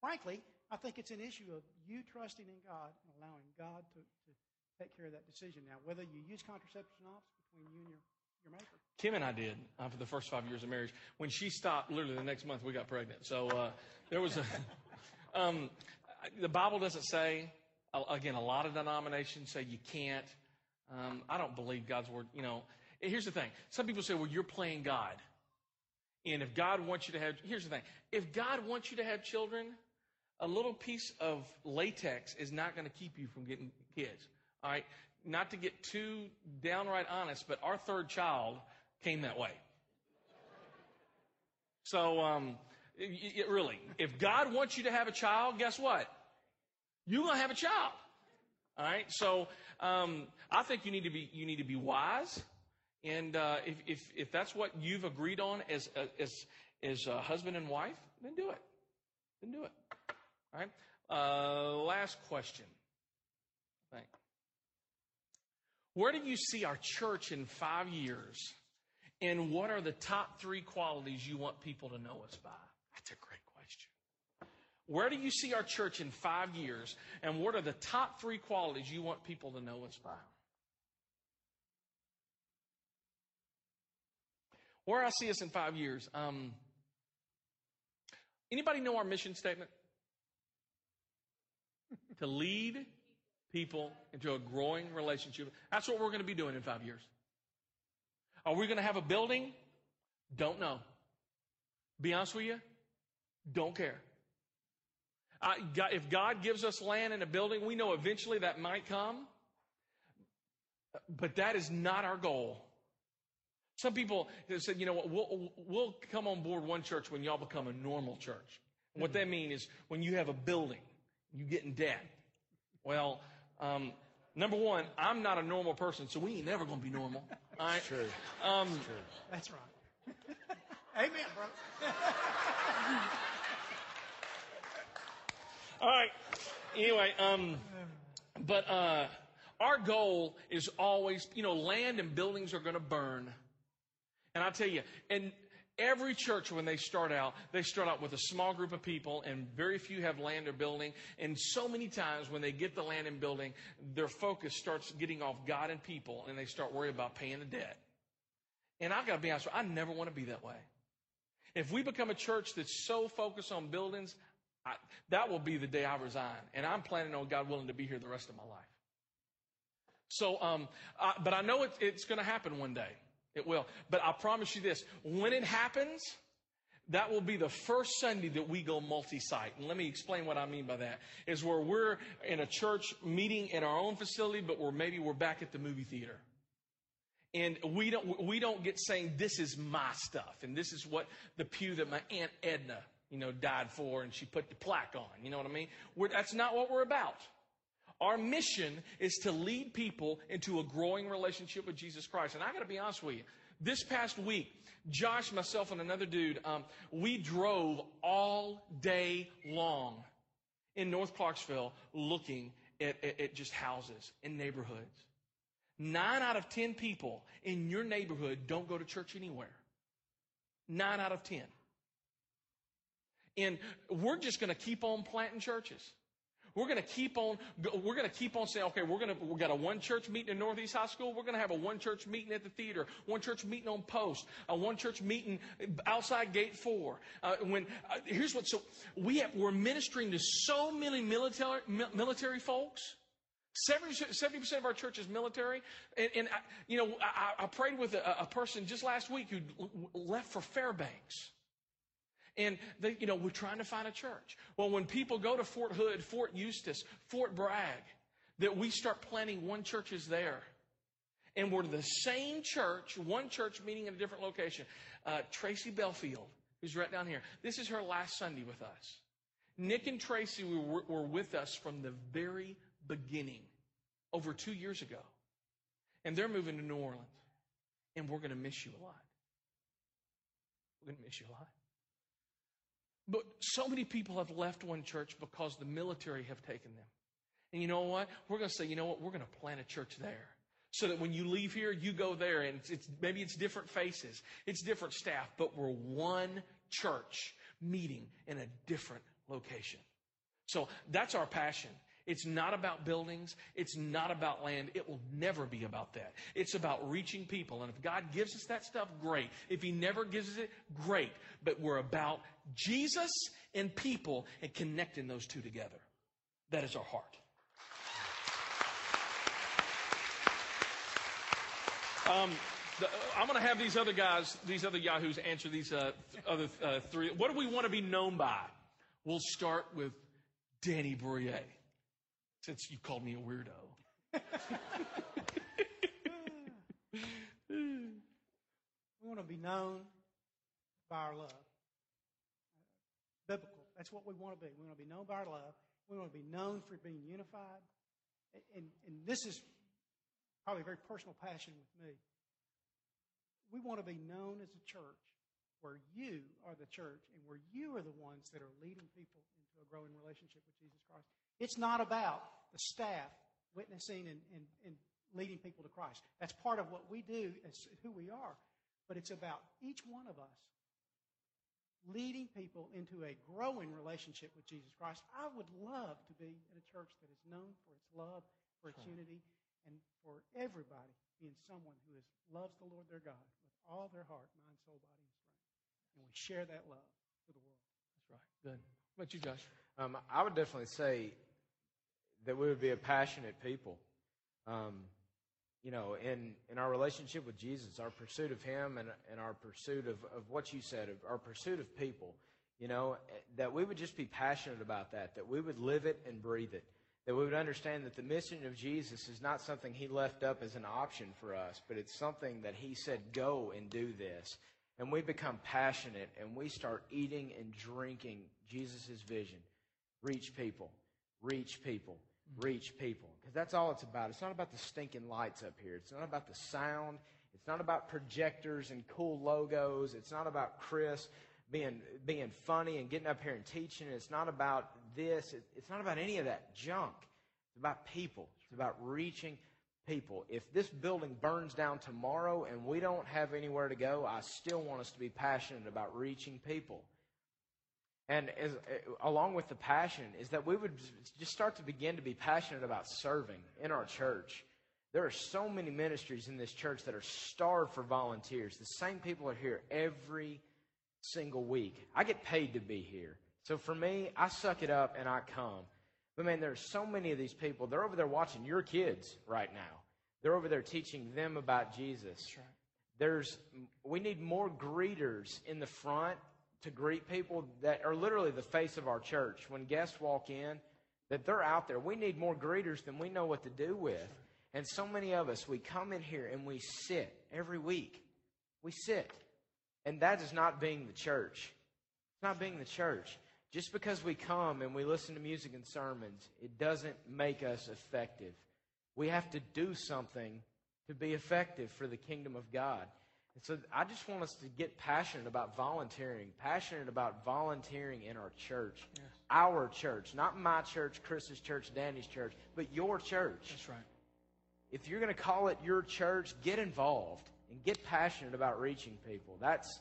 frankly, I think it's an issue of you trusting in God and allowing God to, to take care of that decision. Now, whether you use contraceptives or not, it's between you and your. Kim and I did uh, for the first five years of marriage. When she stopped, literally the next month we got pregnant. So uh, there was a. [laughs] um, the Bible doesn't say. Again, a lot of denominations say you can't. Um, I don't believe God's word. You know, here's the thing. Some people say, "Well, you're playing God," and if God wants you to have, here's the thing: if God wants you to have children, a little piece of latex is not going to keep you from getting kids. All right. Not to get too downright honest, but our third child came that way. So, um, it, it really, if God wants you to have a child, guess what? You're going to have a child. All right. So, um, I think you need to be, you need to be wise. And, uh, if, if, if that's what you've agreed on as, uh, as, as a husband and wife, then do it. Then do it. All right. Uh, last question. I think. Where do you see our church in five years? And what are the top three qualities you want people to know us by? That's a great question. Where do you see our church in five years? And what are the top three qualities you want people to know us by? Where I see us in five years. Um, anybody know our mission statement? [laughs] to lead people into a growing relationship. That's what we're going to be doing in five years. Are we going to have a building? Don't know. Be honest with you, don't care. I, God, if God gives us land and a building, we know eventually that might come, but that is not our goal. Some people have said, you know what, we'll, we'll come on board one church when y'all become a normal church. And what they mean is when you have a building, you get in debt. Well, um, number one, I'm not a normal person, so we ain't never going to be normal. [laughs] All right? True. Um, That's right. [laughs] Amen, brother. [laughs] all right. Anyway, um, but uh, our goal is always, you know, land and buildings are going to burn. And I tell you, and every church, when they start out, they start out with a small group of people, and very few have land or building. And so many times, when they get the land and building, their focus starts getting off God and people, and they start worrying about paying the debt. And I've got to be honest, you, I never want to be that way. If we become a church that's so focused on buildings, I, that will be the day I resign. And I'm planning on, God willing, to be here the rest of my life. So, um, I, but I know it, it's going to happen one day. It will. But I promise you this when it happens, that will be the first Sunday that we go multi-site. And let me explain what I mean by that. Is where we're in a church meeting in our own facility, but we're maybe we're back at the movie theater. And we don't we don't get saying this is my stuff and this is what the pew that my aunt Edna, you know, died for and she put the plaque on. You know what I mean? We're, that's not what we're about. Our mission is to lead people into a growing relationship with Jesus Christ. And I got to be honest with you. This past week, Josh, myself, and another dude, um, we drove all day long in North Clarksville looking at, at, at just houses and neighborhoods. Nine out of ten people in your neighborhood don't go to church anywhere. Nine out of ten. And we're just going to keep on planting churches. We're going to keep on, we're going to keep on saying, okay, we're going to, we've got a one church meeting in Northeast High School. We're going to have a one church meeting at the theater, one church meeting on post, a one church meeting outside gate four. Uh, when, uh, here's what, so we have, we're ministering to so many military, military folks. 70 percent of our church is military, and, and I, you know I, I prayed with a, a, person just last week who left for Fairbanks, and they, you know, we're trying to find a church. Well, when people go to Fort Hood, Fort Eustis, Fort Bragg, that we start planting one churches there. And we're the same church, one church meeting in a different location. Uh, Tracy Belfield, who's right down here. This is her last Sunday with us. Nick and Tracy were, were with us from the very beginning, over two years ago. And they're moving to New Orleans. And we're going to miss you a lot. We're going to miss you a lot. But so many people have left one church because the military have taken them. And you know what? We're going to say, you know what? We're going to plant a church there. So that when you leave here, you go there and it's, it's, maybe it's different faces, it's different staff, but we're one church meeting in a different location. So that's our passion. It's not about buildings. It's not about land. It will never be about that. It's about reaching people. And if God gives us that stuff, great. If He never gives us it, great. But we're about Jesus and people and connecting those two together. That is our heart. Um, the, I'm going to have these other guys, these other yahoos, answer these uh, other uh, three. What do we want to be known by? We'll start with Danny Bruyere since you called me a weirdo. we want to be known by our love. Biblical. That's what we want to be. We want to be known by our love. We want to be known for being unified. And, and this is probably a very personal passion with me. We want to be known as a church where you are the church and where you are the ones that are leading people into a growing relationship with Jesus Christ. It's not about the staff witnessing and, and, and leading people to Christ. That's part of what we do as who we are. But it's about each one of us leading people into a growing relationship with Jesus Christ. I would love to be in a church that is known for its love, for its unity, and for everybody being someone who is, loves the Lord their God with all their heart, mind, soul, body, and strength. And we share that love to the world. That's right. Good. What about you, Josh? Um, I would definitely say that we would be a passionate people. Um, you know, in, in our relationship with Jesus, our pursuit of Him and, and our pursuit of, of what you said, of our pursuit of people, you know, that we would just be passionate about that, that we would live it and breathe it, that we would understand that the mission of Jesus is not something He left up as an option for us, but it's something that He said, go and do this. And we become passionate and we start eating and drinking Jesus' vision. Reach people, reach people, reach people. Because that's all it's about. It's not about the stinking lights up here. It's not about the sound. It's not about projectors and cool logos. It's not about Chris being, being funny and getting up here and teaching. It's not about this. it's not about any of that junk. It's about people. It's about reaching people. If this building burns down tomorrow and we don't have anywhere to go, I still want us to be passionate about reaching people and as, uh, along with the passion is that we would just start to begin to be passionate about serving in our church. There are so many ministries in this church that are starved for volunteers. The same people are here every single week. I get paid to be here. So for me, I suck it up and I come. But man, there are so many of these people. They're over there watching your kids right now. They're over there teaching them about Jesus. There's we need more greeters in the front to greet people that are literally the face of our church. When guests walk in, that they're out there. We need more greeters than we know what to do with. And so many of us, we come in here and we sit every week. We sit. And that is not being the church. It's not being the church. Just because we come and we listen to music and sermons, it doesn't make us effective. We have to do something to be effective for the kingdom of God. And so I just want us to get passionate about volunteering, passionate about volunteering in our church, Yes. our church, not my church, Chris's church, Danny's church, but your church. That's right. If you're going to call it your church, get involved and get passionate about reaching people. That's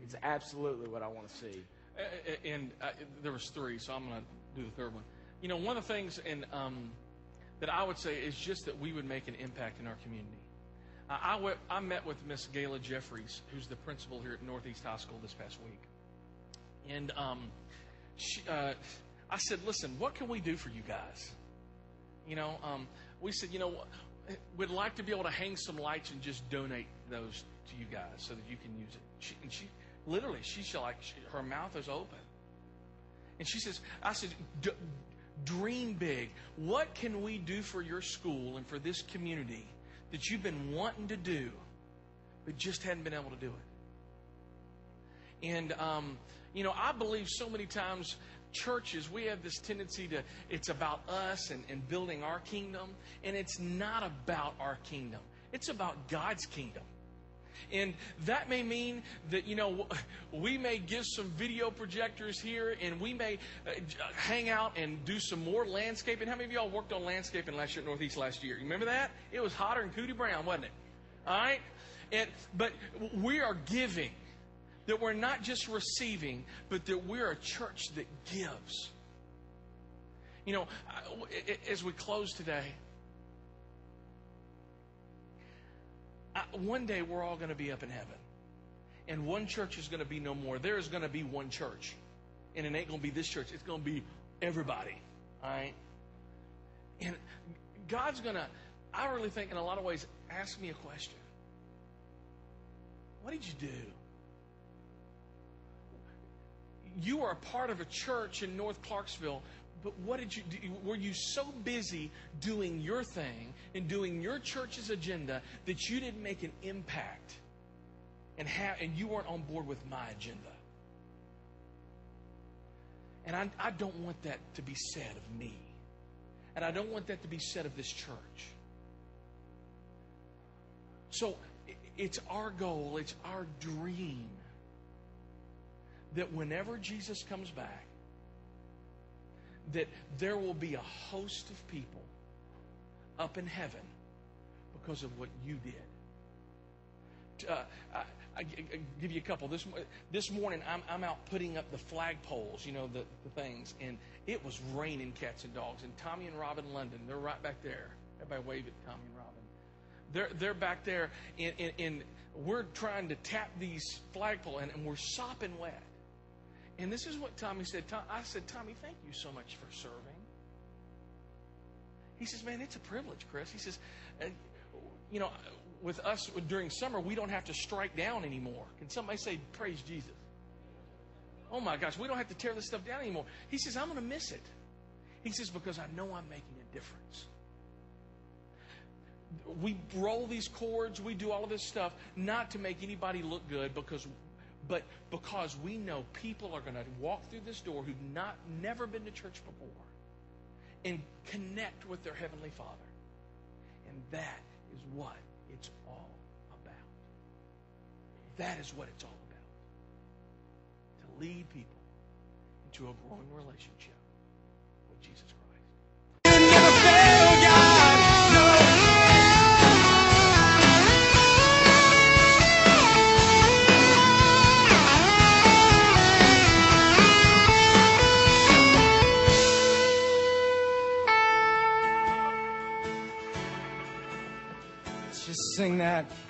it's absolutely what I want to see. And uh, there was three, so I'm going to do the third one. You know, one of the things and um, that I would say is just that we would make an impact in our community. Uh, I, went, I met with Miss Gayla Jeffries, who's the principal here at Northeast High School this past week, and um, she, uh, I said, "Listen, what can we do for you guys?" You know, um, we said, you know, we'd like to be able to hang some lights and just donate those to you guys so that you can use it. She, and she literally, she's like, she, her mouth is open. And she says, I said, dream big. What can we do for your school and for this community that you've been wanting to do, but just hadn't been able to do it? And, um, you know, I believe so many times churches, we have this tendency to, it's about us and, and building our kingdom, and it's not about our kingdom. It's about God's kingdom. And that may mean that, you know, we may give some video projectors here and we may uh, hang out and do some more landscaping. How many of y'all worked on landscaping last year at Northeast last year? You remember that? It was hotter than Cooter Brown, wasn't it? All right? And, but we are giving. That we're not just receiving, but that we're a church that gives. You know, as we close today, one day we're all going to be up in heaven. And one church is going to be no more. There is going to be one church. And it ain't going to be this church. It's going to be everybody. All right? And God's going to, I really think, in a lot of ways, ask me a question. What did you do? You are a part of a church in North Clarksville but what did you do? Were you so busy doing your thing and doing your church's agenda that you didn't make an impact and, have, and you weren't on board with my agenda? And I, I don't want that to be said of me. And I don't want that to be said of this church. So it's our goal, it's our dream that whenever Jesus comes back, that there will be a host of people up in heaven because of what you did. Uh, I, I, I, give you a couple. This this morning, I'm, I'm out putting up the flagpoles, you know, the, the things, and it was raining cats and dogs. And Tommy and Robin London, they're right back there. Everybody wave at Tommy and Robin. They're they're back there, and, and, and we're trying to tap these flagpoles, and, and we're sopping wet. And this is what Tommy said. I said, Tommy, thank you so much for serving. He says, man, it's a privilege, Chris. He says, uh, you know, with us during summer, we don't have to strike down anymore. Can somebody say, praise Jesus? Oh my gosh, we don't have to tear this stuff down anymore. He says, I'm going to miss it. He says, because I know I'm making a difference. We roll these cords, we do all of this stuff, not to make anybody look good, because but because we know people are going to walk through this door who've not never been to church before and connect with their heavenly Father. And that is what it's all about. That is what it's all about. To lead people into a growing relationship with Jesus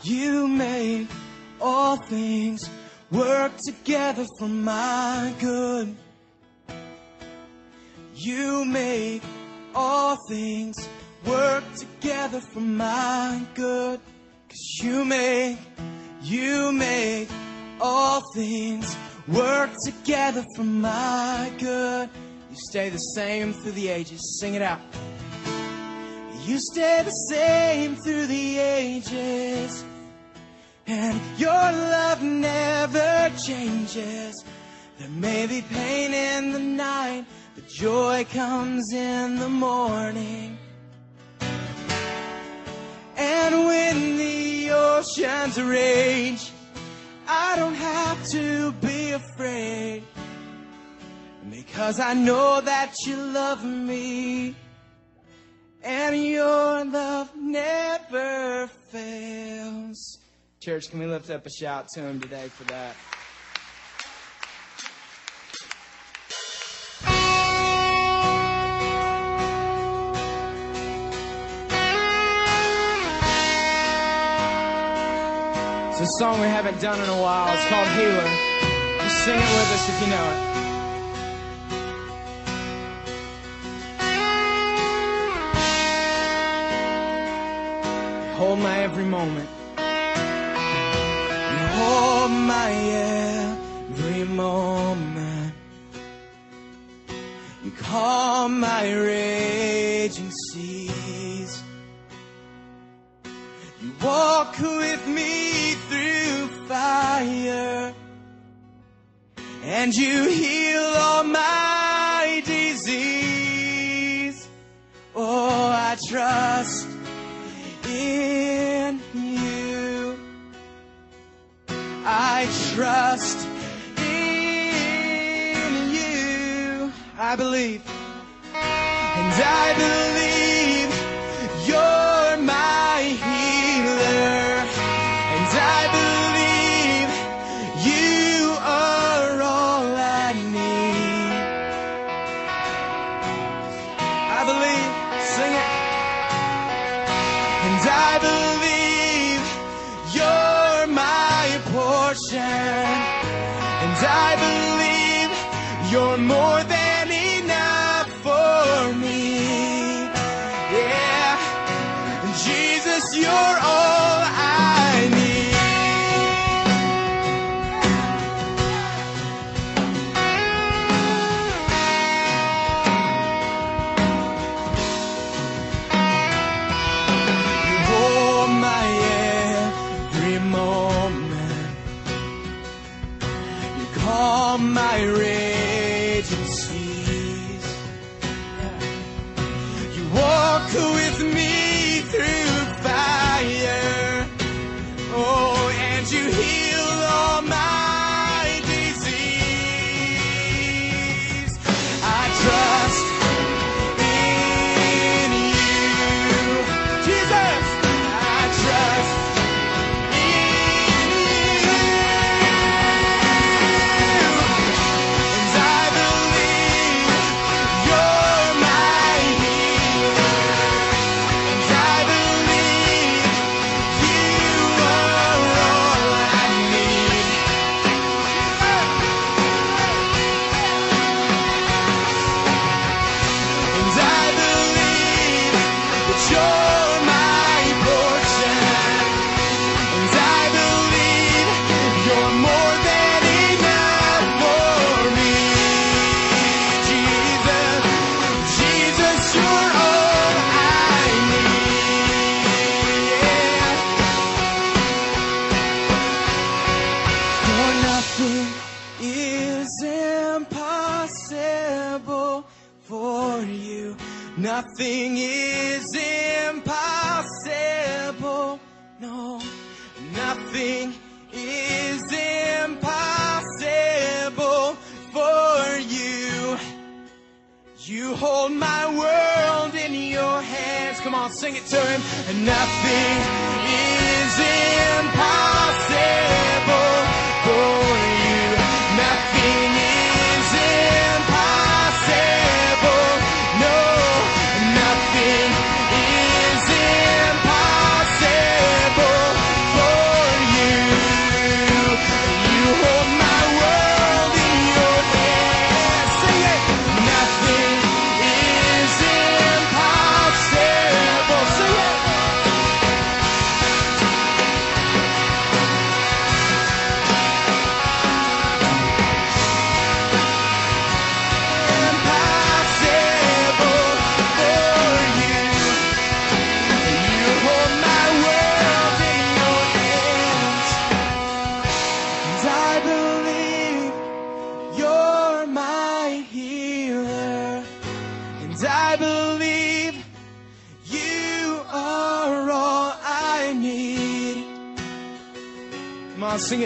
You make all things work together for my good. You make all things work together for my good. Cause you make, you make all things work together for my good. You stay the same through the ages. Sing it out. You stay the same through the ages. And your love never changes. There may be pain in the night, but joy comes in the morning. And when the oceans rage, I don't have to be afraid. Because I know that you love me. And your love never fails. Church, can we lift up a shout to him today for that? It's a song we haven't done in a while. It's called Healer. Just sing it with us if you know it. Hold my every moment. Hold my every moment. You calm my raging seas. You walk with me through fire. And you heal all my disease. Oh, I trust in you. I trust in you. I believe. And I believe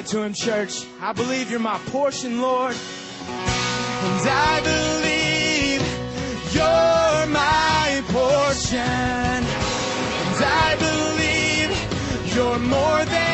to him, church. I believe you're my portion, Lord. And I believe you're my portion. And I believe you're more than.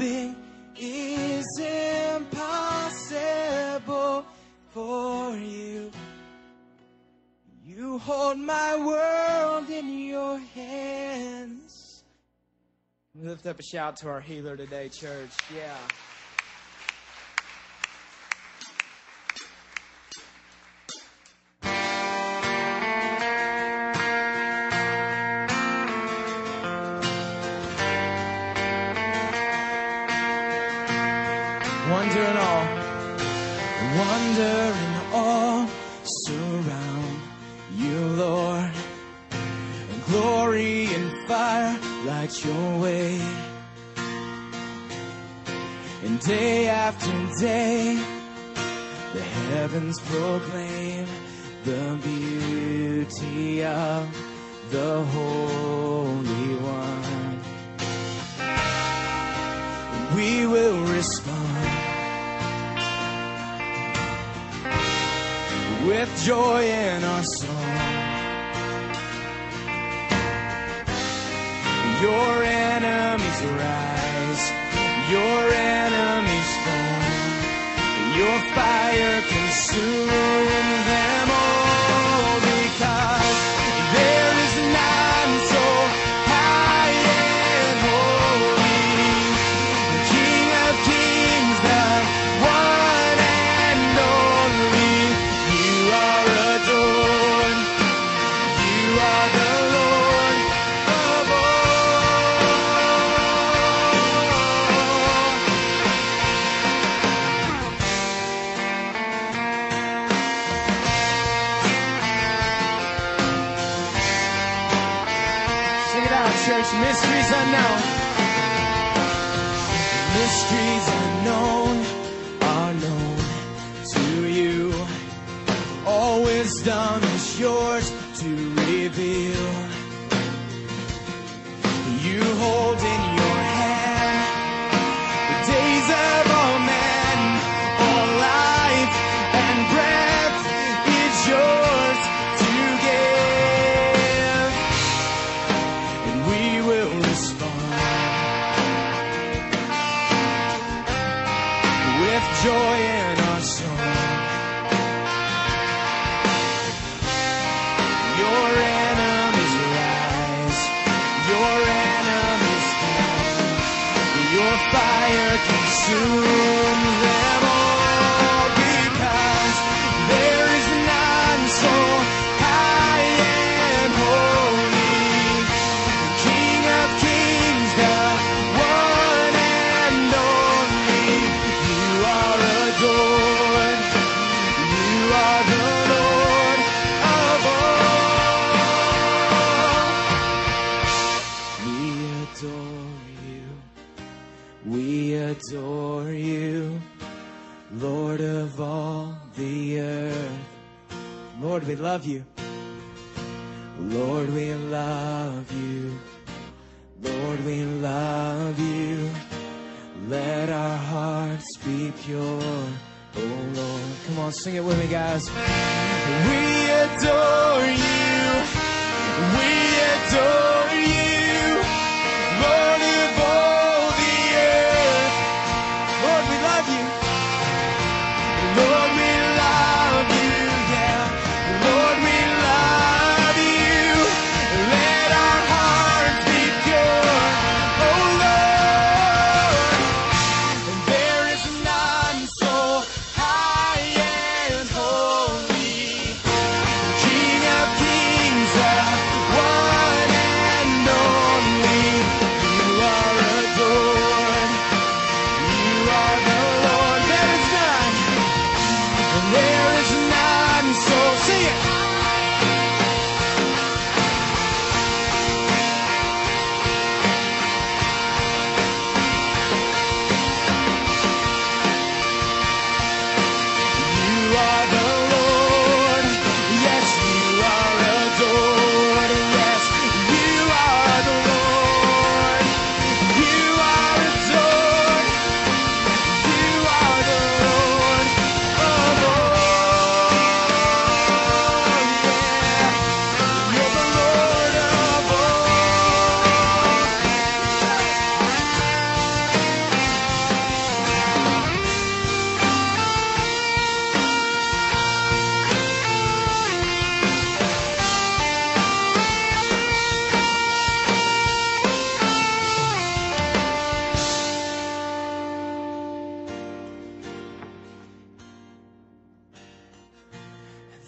Nothing is impossible for you. You hold my world in your hands. Lift up a shout to our healer today, church. Yeah. fire consumed.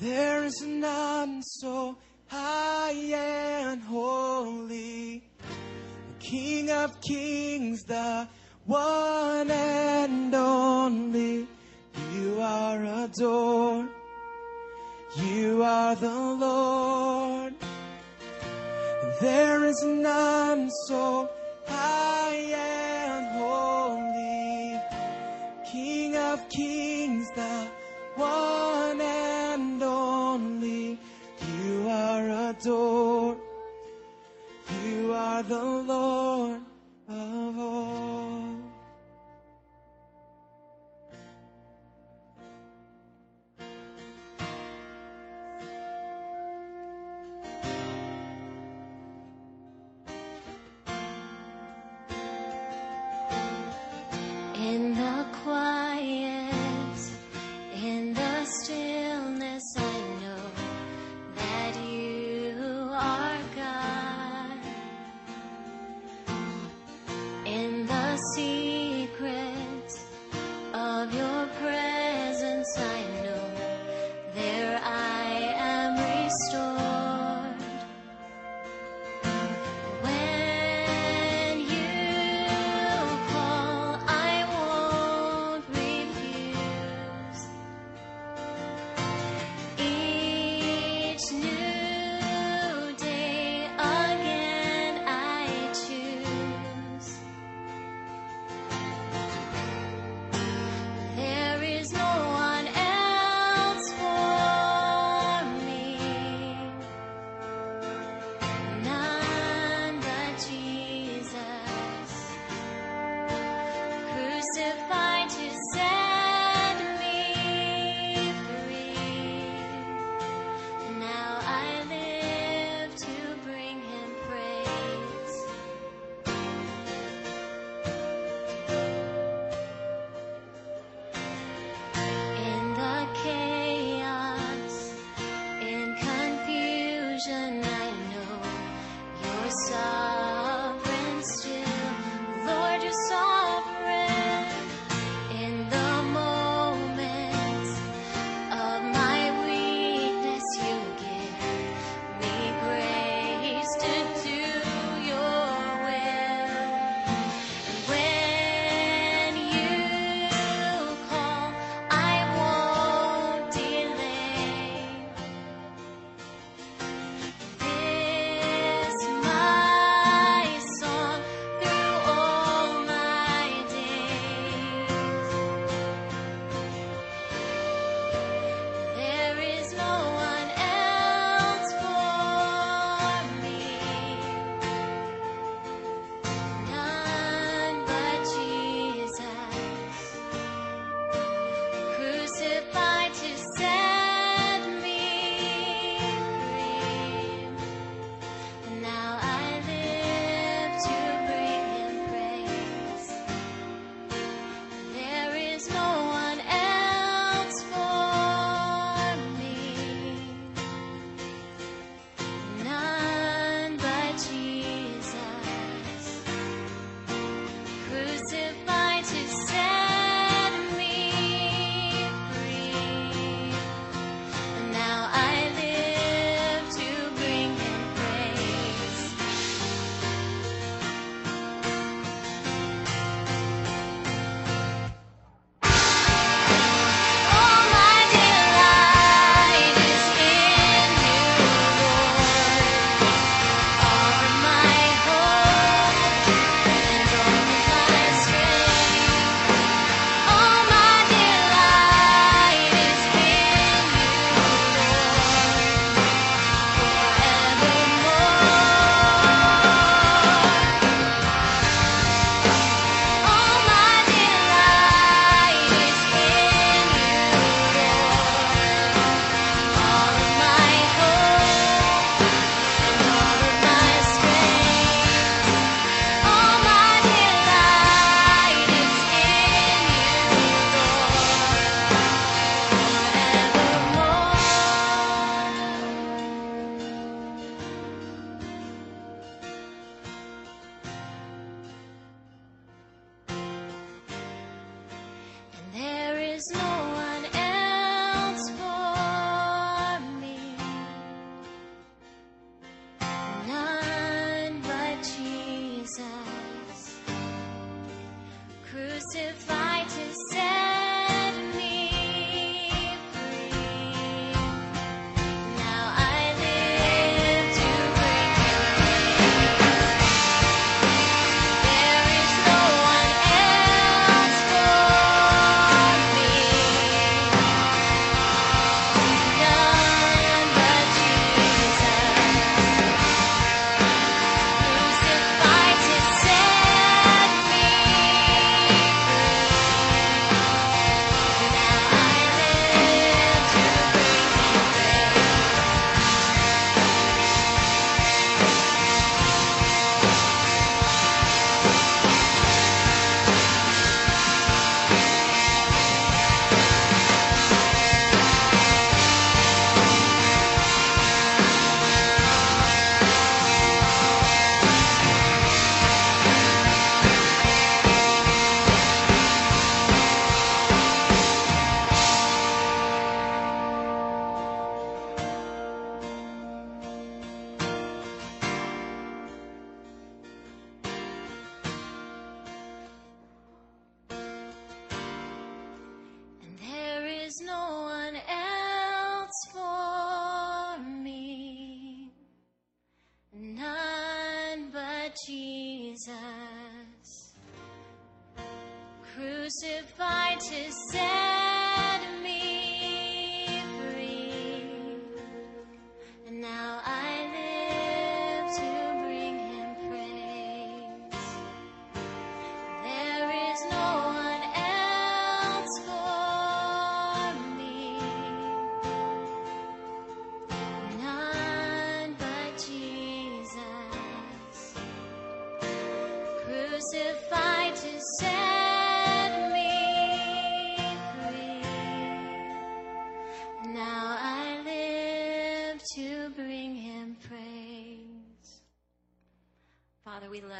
There is none so high and holy. The King of kings, the one and only. You are adored. You are the Lord. There is none so high. You are the Lord.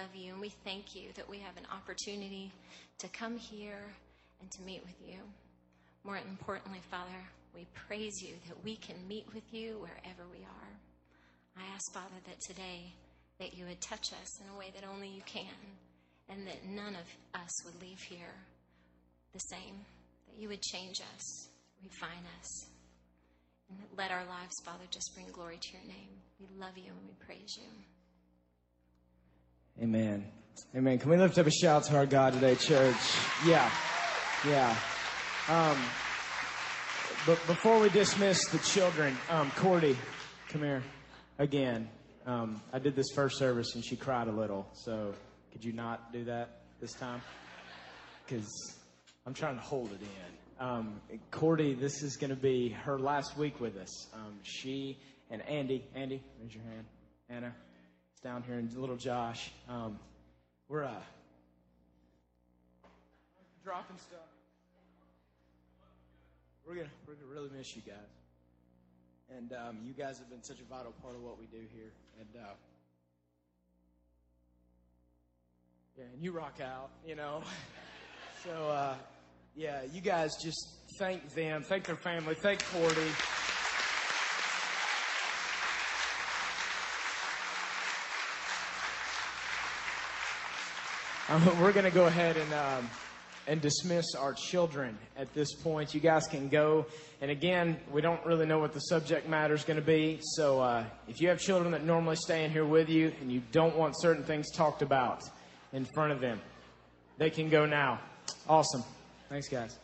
Love you and we thank you that we have an opportunity to come here and to meet with you. More importantly, Father, we praise you that we can meet with you wherever we are. I ask, Father, that today that you would touch us in a way that only you can, and that none of us would leave here the same. That you would change us, refine us, and let our lives, Father, just bring glory to your name. We love you and we praise you. Amen. Amen. Can we lift up a shout to our God today, church? Yeah. Yeah. Um, but before we dismiss the children, um, Cordy, come here again. Um, I did this first service and she cried a little. So could you not do that this time? Because I'm trying to hold it in. Um, Cordy, this is going to be her last week with us. Um, she and Andy, Andy, raise your hand. Anna, down here, and little Josh. Um, we're uh, dropping stuff. We're gonna we're gonna really miss you guys, and um, you guys have been such a vital part of what we do here. And uh, yeah, and you rock out, you know. [laughs] so uh, yeah, you guys just thank them, thank their family, thank Cordy. Um, [laughs] we're going to go ahead and um, and dismiss our children at this point. You guys can go. And again, we don't really know what the subject matter is going to be. So uh, if you have children that normally stay in here with you and you don't want certain things talked about in front of them, they can go now. Awesome. Thanks, guys.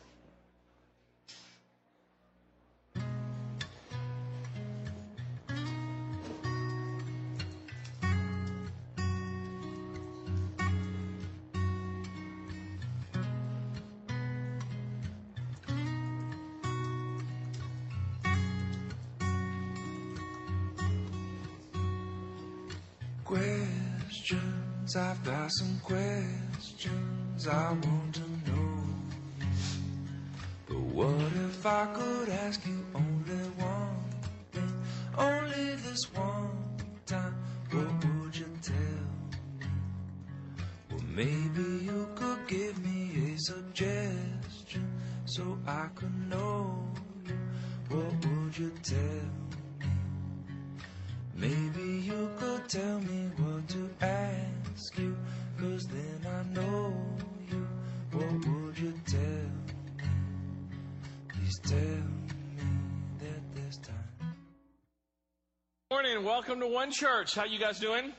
Morning, welcome to One Church. How you guys doing?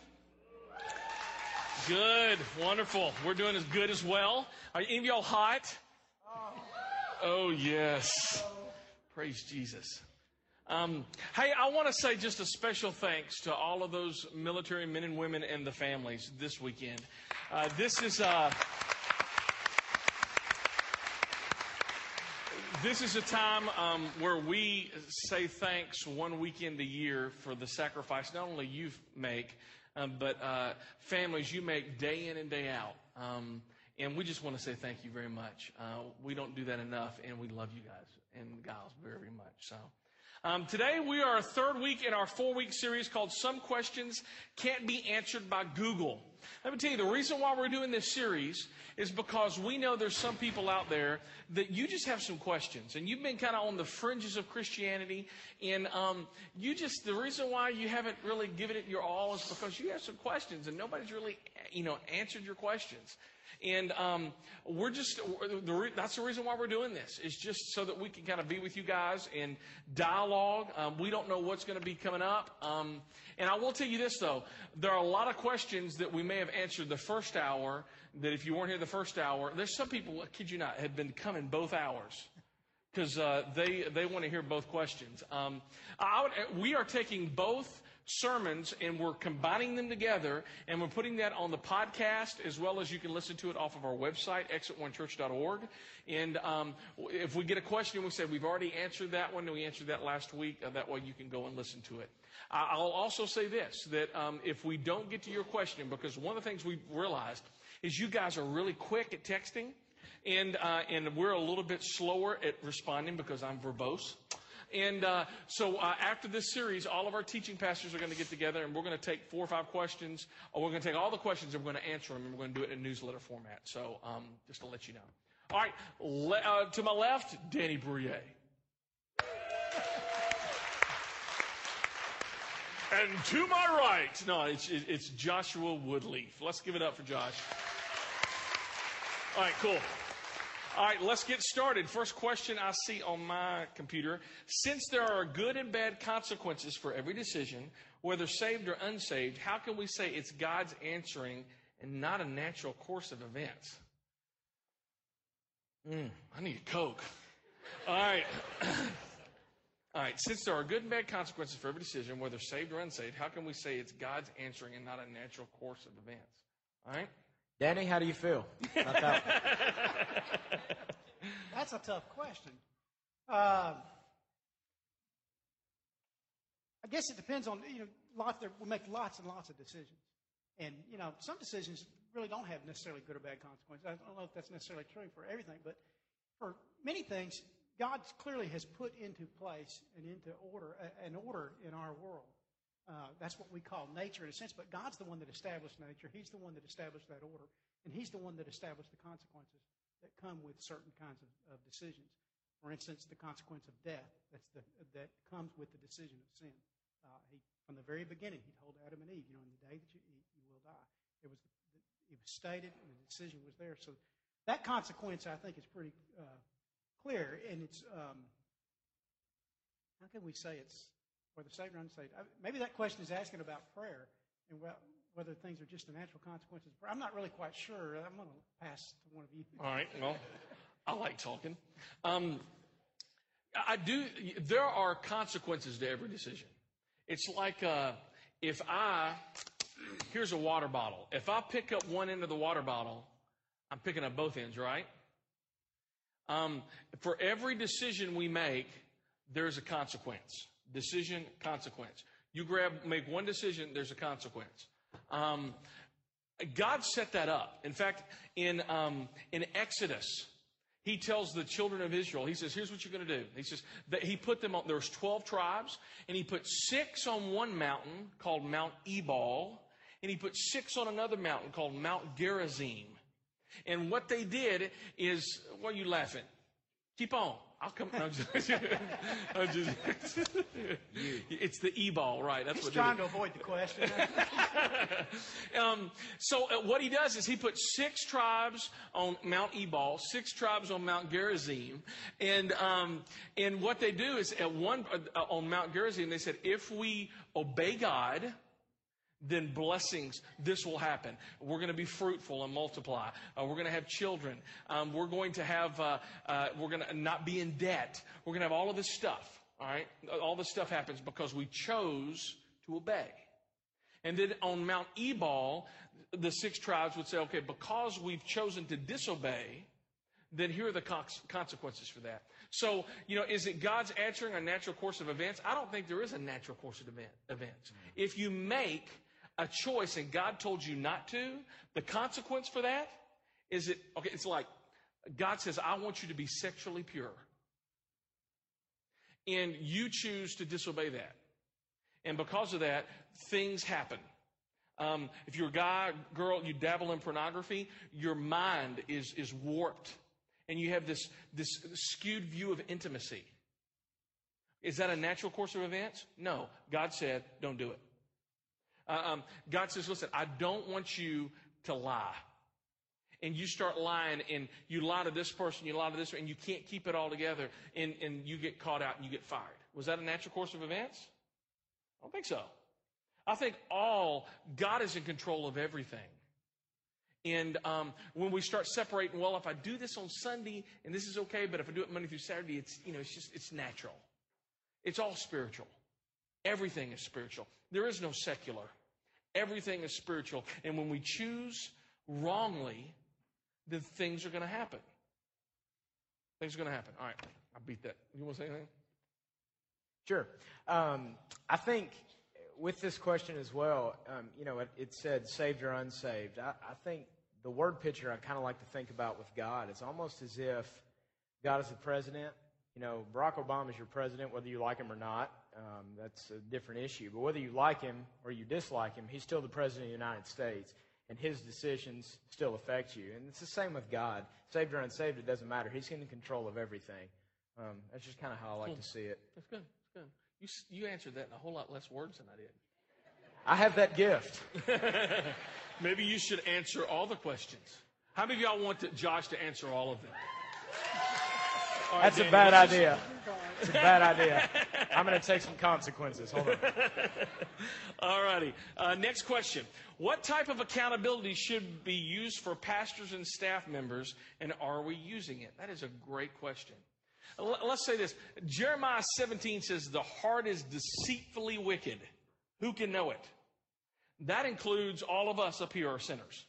Good, wonderful. We're doing as good as well. Are any of y'all hot? Oh yes. Praise Jesus. Um, hey, I want to say just a special thanks to all of those military men and women and the families this weekend. Uh, this is uh, this is a time um, where we say thanks one weekend a year for the sacrifice not only you make, um, but uh, families you make day in and day out. Um, and we just want to say thank you very much. Uh, we don't do that enough, and we love you guys and gals very, very much. So. Um, today we are a third week in our four week series called Some Questions Can't Be Answered by Google. Let me tell you, the reason why we're doing this series is because we know there's some people out there that you just have some questions and you've been kind of on the fringes of Christianity and um, you just, the reason why you haven't really given it your all is because you have some questions and nobody's really, you know, answered your questions. And um, we're just, that's the reason why we're doing this, is just so that we can kind of be with you guys and dialogue. Um, we don't know what's going to be coming up. Um, and I will tell you this, though. There are a lot of questions that we may have answered the first hour, that if you weren't here the first hour, there's some people, I kid you not, have been coming both hours because uh, they they want to hear both questions. Um, would, we are taking both sermons and we're combining them together and we're putting that on the podcast as well as you can listen to it off of our website exitonechurch.org and um, if we get a question we say we've already answered that one and we answered that last week uh, that way you can go and listen to it. I'll also say this that um, if we don't get to your question because one of the things we've realized is you guys are really quick at texting and uh, and we're a little bit slower at responding because i'm verbose and uh, so uh, after this series, all of our teaching pastors are going to get together and we're going to take four or five questions. Or we're going to take all the questions and we're going to answer them and we're going to do it in a newsletter format. So um, just to let you know. All right, le- uh, to my left, Danny Bruyere. and to my right, no, it's, it's Joshua Woodleaf. Let's give it up for Josh. All right, cool. All right, let's get started. First question I see on my computer. Since there are good and bad consequences for every decision, whether saved or unsaved, how can we say it's God's answering and not a natural course of events? Mm, I need a Coke. All right. [clears throat] All right, since there are good and bad consequences for every decision, whether saved or unsaved, how can we say it's God's answering and not a natural course of events? All right? Danny, how do you feel about that? [laughs] That's a tough question. Um, I guess it depends on you know. Lot there, we make lots and lots of decisions, and you know some decisions really don't have necessarily good or bad consequences. I don't know if that's necessarily true for everything, but for many things, God clearly has put into place and into order an order in our world. Uh, that's what we call nature in a sense, but God's the one that established nature. He's the one that established that order, and He's the one that established the consequences that come with certain kinds of, of decisions. For instance, the consequence of death the, that comes with the decision of sin. Uh, he, from the very beginning, He told Adam and Eve, you know, in the day that you eat, you will die. It was it was stated, and the decision was there. So that consequence, I think, is pretty uh, clear, and it's um, how can we say it's whether saved or unsaved. Maybe that question is asking about prayer and whether things are just the natural consequences. I'm not really quite sure. I'm going to pass to one of you. All right. Well, I like talking. Um, I do. There are consequences to every decision. It's like uh, if I here's a water bottle. If I pick up one end of the water bottle, I'm picking up both ends, right? Um, for every decision we make, there's a consequence. Decision, consequence. You grab, make one decision, there's a consequence. Um, God set that up. In fact, in, um, in Exodus, he tells the children of Israel, he says, here's what you're going to do. He says, that he put them on, there was 12 tribes, and he put six on one mountain called Mount Ebal, and he put six on another mountain called Mount Gerizim. And what they did is, what are you laughing? Keep on. I'll come. I'm just, [laughs] I'm just, it's the e-ball, right? That's what He's what trying to avoid the question. [laughs] um, so uh, what he does is he puts six tribes on Mount Ebal, six tribes on Mount Gerizim, and um, and what they do is at one uh, on Mount Gerizim they said if we obey God then blessings, this will happen. We're going to be fruitful and multiply. Uh, we're going to have children. Um, we're going to have, uh, uh, we're going to not be in debt. We're going to have all of this stuff. All right. All this stuff happens because we chose to obey. And then on Mount Ebal, the six tribes would say, okay, because we've chosen to disobey, then here are the consequences for that. So, you know, is it God's answering a natural course of events? I don't think there is a natural course of event, events. If you make a choice and God told you not to, the consequence for that is it, okay, it's like God says, I want you to be sexually pure. And you choose to disobey that. And because of that, things happen. Um, if you're a guy, girl, you dabble in pornography, your mind is, is warped. And you have this, this skewed view of intimacy. Is that a natural course of events? No. God said, don't do it. Uh, um, God says, listen, I don't want you to lie. And you start lying and you lie to this person, you lie to this, and you can't keep it all together and, and you get caught out and you get fired. Was that a natural course of events? I don't think so. I think all, God is in control of everything. And um, when we start separating, well, if I do this on Sunday and this is okay, but if I do it Monday through Saturday, it's you know, it's just it's natural. It's all spiritual. Everything is spiritual. There is no secular. Everything is spiritual. And when we choose wrongly, then things are going to happen. Things are going to happen. All right, I beat that. You want to say anything? Sure. Um, I think with this question as well, um, you know, it, it, said saved or unsaved. I, I think the word picture I kind of like to think about with God is almost as if God is the president. You know, Barack Obama is your president, whether you like him or not. Um, that's a different issue. But whether you like him or you dislike him, he's still the president of the United States, and his decisions still affect you. And it's the same with God. Saved or unsaved, it doesn't matter. He's in control of everything. Um, that's just kind of how I like to see it. That's good. That's good. You, you answered that in a whole lot less words than I did. I have that gift. [laughs] Maybe you should answer all the questions. How many of y'all want to, Josh to answer all of them? All That's right, a bad idea. It's a bad idea. I'm going to take some consequences. Hold on. [laughs] All righty. Uh, next question. What type of accountability should be used for pastors and staff members, and are we using it? That is a great question. Let's say this Jeremiah 17 says, The heart is deceitfully wicked. Who can know it? That includes all of us up here are sinners.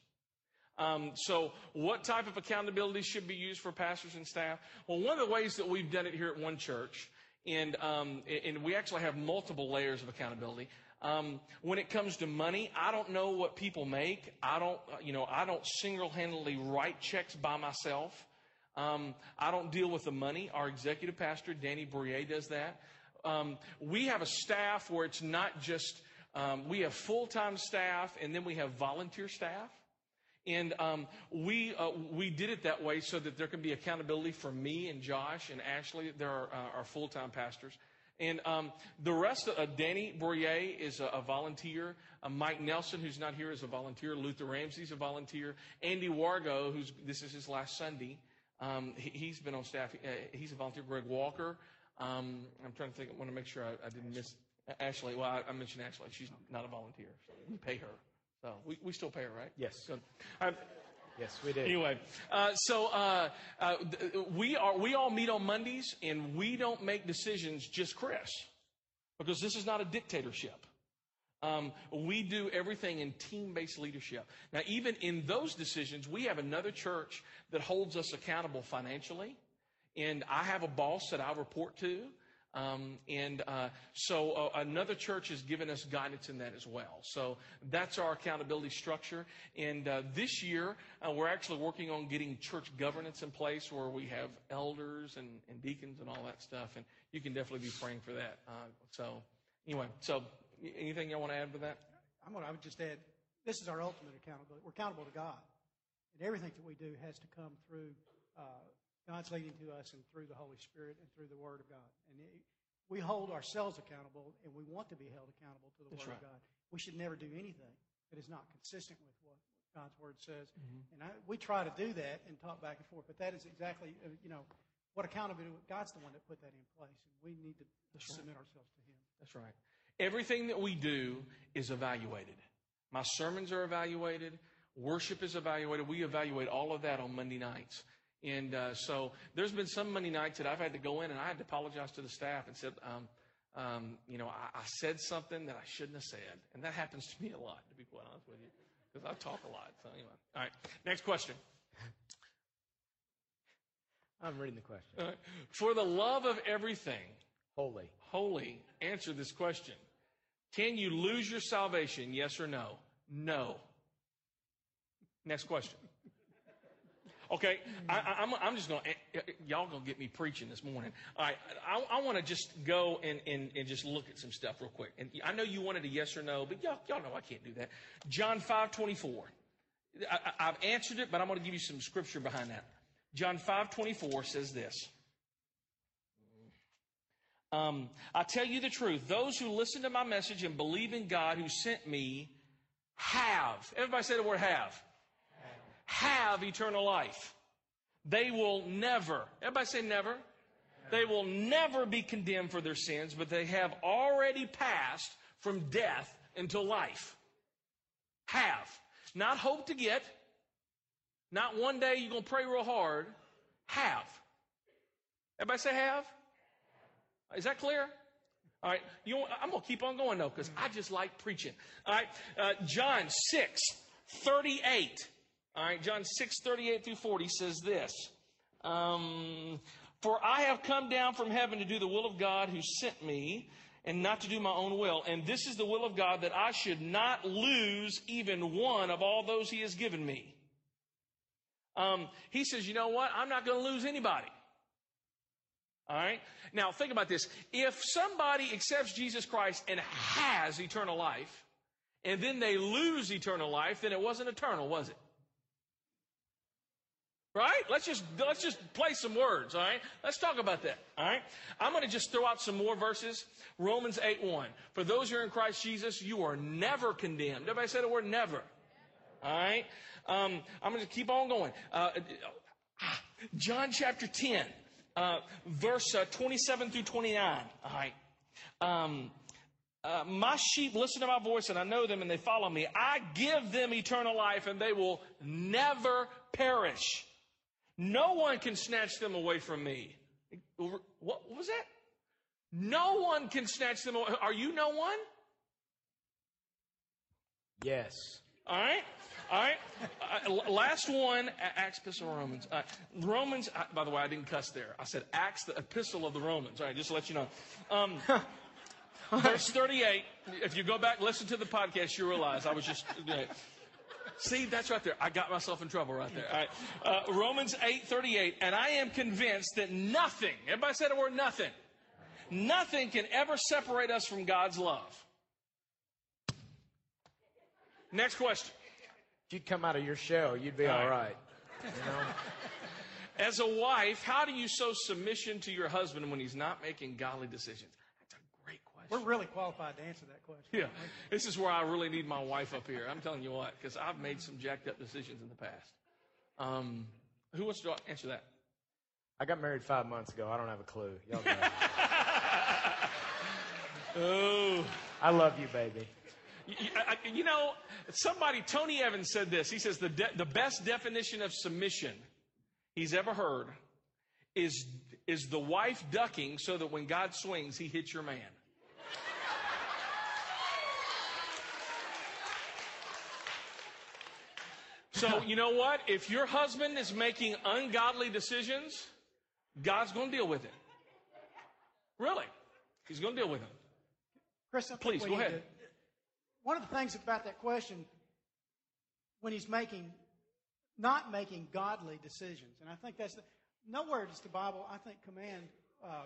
Um, so, what type of accountability should be used for pastors and staff? Well, one of the ways that we've done it here at One Church, and um, and we actually have multiple layers of accountability. Um, when it comes to money, I don't know what people make. I don't, you know, I don't single-handedly write checks by myself. Um, I don't deal with the money. Our executive pastor, Danny Bourrier, does that. Um, we have a staff where it's not just, um, we have full time staff and then we have volunteer staff. And um, we, uh, we did it that way so that there can be accountability for me and Josh and Ashley. They're our, uh, our full time pastors. And um, the rest, of, uh, Danny Bourrier is a, a volunteer. Uh, Mike Nelson, who's not here, is a volunteer. Luther Ramsey's a volunteer. Andy Wargo, who's this is his last Sunday, um, he, has been on staff. Uh, he's a volunteer. Greg Walker. Um, I'm trying to think. I want to make sure I, I didn't miss Ashley. Well, I, I, mentioned Ashley. She's not a volunteer. So pay her. So we, we still pay her, right? Yes. So, yes, we did. Anyway, uh, so uh, uh, we are we all meet on Mondays, and we don't make decisions just Chris, because this is not a dictatorship. Um, we do everything in team based leadership. Now, even in those decisions, we have another church that holds us accountable financially. And I have a boss that I report to. Um, and uh, so uh, another church has given us guidance in that as well. So that's our accountability structure. And uh, this year, uh, we're actually working on getting church governance in place where we have elders and, and deacons and all that stuff. And you can definitely be praying for that. Uh, so anyway, so anything y'all want to add to that? I'm to, I would just add, this is our ultimate accountability. We're accountable to God. And everything that we do has to come through uh, God's leading to us and through the Holy Spirit and through the Word of God. And it, we hold ourselves accountable and we want to be held accountable to the That's Word right. of God. We should never do anything that is not consistent with what God's Word says. Mm-hmm. And I, we try to do that and talk back and forth, but that is exactly, uh, you know, what accountability, God's the one that put that in place. And we need to That's submit right. ourselves to Him. That's right. Everything that we do is evaluated. My sermons are evaluated. Worship is evaluated. We evaluate all of that on Monday nights. And uh, so there's been some Monday nights that I've had to go in and I had to apologize to the staff and said, um, um, you know, I, I, said something that I shouldn't have said. And that happens to me a lot, to be quite honest with you, because I talk a lot. So anyway, all right. Next question. I'm reading the question. For the love of everything, holy, holy, answer this question. Can you lose your salvation? Yes or no? No. Next question. Okay, I, am just going to, eh, eh, y'all going to get me preaching this morning. All right, I, I want to just go and, and, and just look at some stuff real quick. And I know you wanted a yes or no, but y'all, y'all know I can't do that. John 5 24. I, I've answered it, but I'm going to give you some scripture behind that. John 5 24 says this. Um, I tell you the truth. Those who listen to my message and believe in God who sent me have. Everybody say the word have have eternal life. They will never, everybody say never. They will never be condemned for their sins, but they have already passed from death into life. Have. Not hope to get. Not one day you're going to pray real hard. Have. Everybody say have? Is that clear? All right. You know, I'm going to keep on going though because I just like preaching. All right. Uh, John 6, 38. All right. John 6, 38 through 40 says this. Um, For I have come down from heaven to do the will of God who sent me and not to do my own will. And this is the will of God that I should not lose even one of all those he has given me. Um, he says, you know what? I'm not going to lose anybody. All right? Now, think about this. If somebody accepts Jesus Christ and has eternal life, and then they lose eternal life, then it wasn't eternal, was it? Right? Let's just let's just play some words, all right? Let's talk about that. All right? I'm going to just throw out some more verses. Romans 8 1. For those who are in Christ Jesus, you are never condemned. Everybody say the word never. All right? Um, I'm going to keep on going. Uh, ah, John chapter 10, uh, verse uh, 27 through 29. All right. Um, uh, my sheep listen to my voice and I know them and they follow me. I give them eternal life and they will never perish. No one can snatch them away from me. What, what was that? No one can snatch them away. Are you no one? Yes. All right. All right. Uh, last one, Acts, Epistle, of Romans. Uh, Romans, uh, by the way, I didn't cuss there. I said Acts, the Epistle of the Romans. All right, just to let you know. Um, [laughs] verse 38. If you go back, listen to the podcast, you realize I was just. See, that's right there. I got myself in trouble right there. All right. Uh, Romans 8 38. And I am convinced that nothing, everybody say the word nothing, nothing can ever separate us from God's love. Next question. If you'd come out of your shell, you'd be all right. You know? [laughs] As a wife, how do you show submission to your husband when he's not making godly decisions? That's a great question. We're really qualified to answer that question. Yeah, this is where I really need my wife up here. I'm telling you what, because I've made some jacked up decisions in the past. Um, who wants to answer that? I got married five months ago. I don't have a clue. Y'all go. [laughs] Oh, I love you, baby. you, I- you know, somebody, Tony Evans said this. He says the de- the best definition of submission he's ever heard is is the wife ducking so that when God swings, he hits your man. So, you know what? If your husband is making ungodly decisions, God's going to deal with it. Really. He's going to deal with it. Chris, Please, go ahead. to- one of the things about that question, when he's making, not making godly decisions, and I think that's the, nowhere does the Bible, I think, command uh,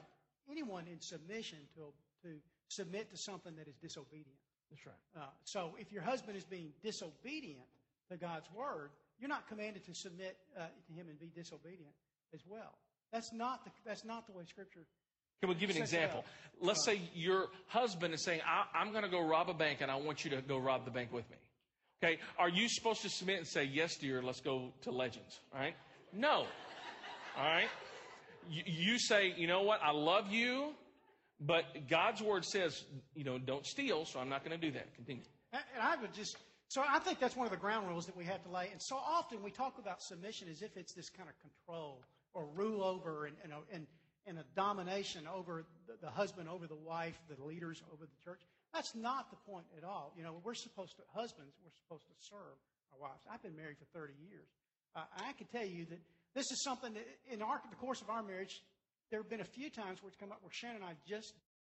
anyone in submission to to submit to something that is disobedient. That's right. Uh, so if your husband is being disobedient to God's word, you're not commanded to submit uh, to him and be disobedient as well. That's not the, that's not the way Scripture. Can we give you an example? Let's say your husband is saying, I, I'm going to go rob a bank and I want you to go rob the bank with me. Okay. Are you supposed to submit and say, yes, dear, let's go to Legends? All right. No. All right. You, you say, you know what? I love you, but God's word says, you know, don't steal, so I'm not going to do that. Continue. And I would just, so I think that's one of the ground rules that we have to lay. And so often we talk about submission as if it's this kind of control or rule over and, and, a, and, and a domination over the, the husband, over the wife, the leaders, over the church. That's not the point at all. You know, we're supposed to, husbands, we're supposed to serve our wives. I've been married for 30 years. Uh, I can tell you that this is something that in our, the course of our marriage, there have been a few times where it's come up where Shannon and I just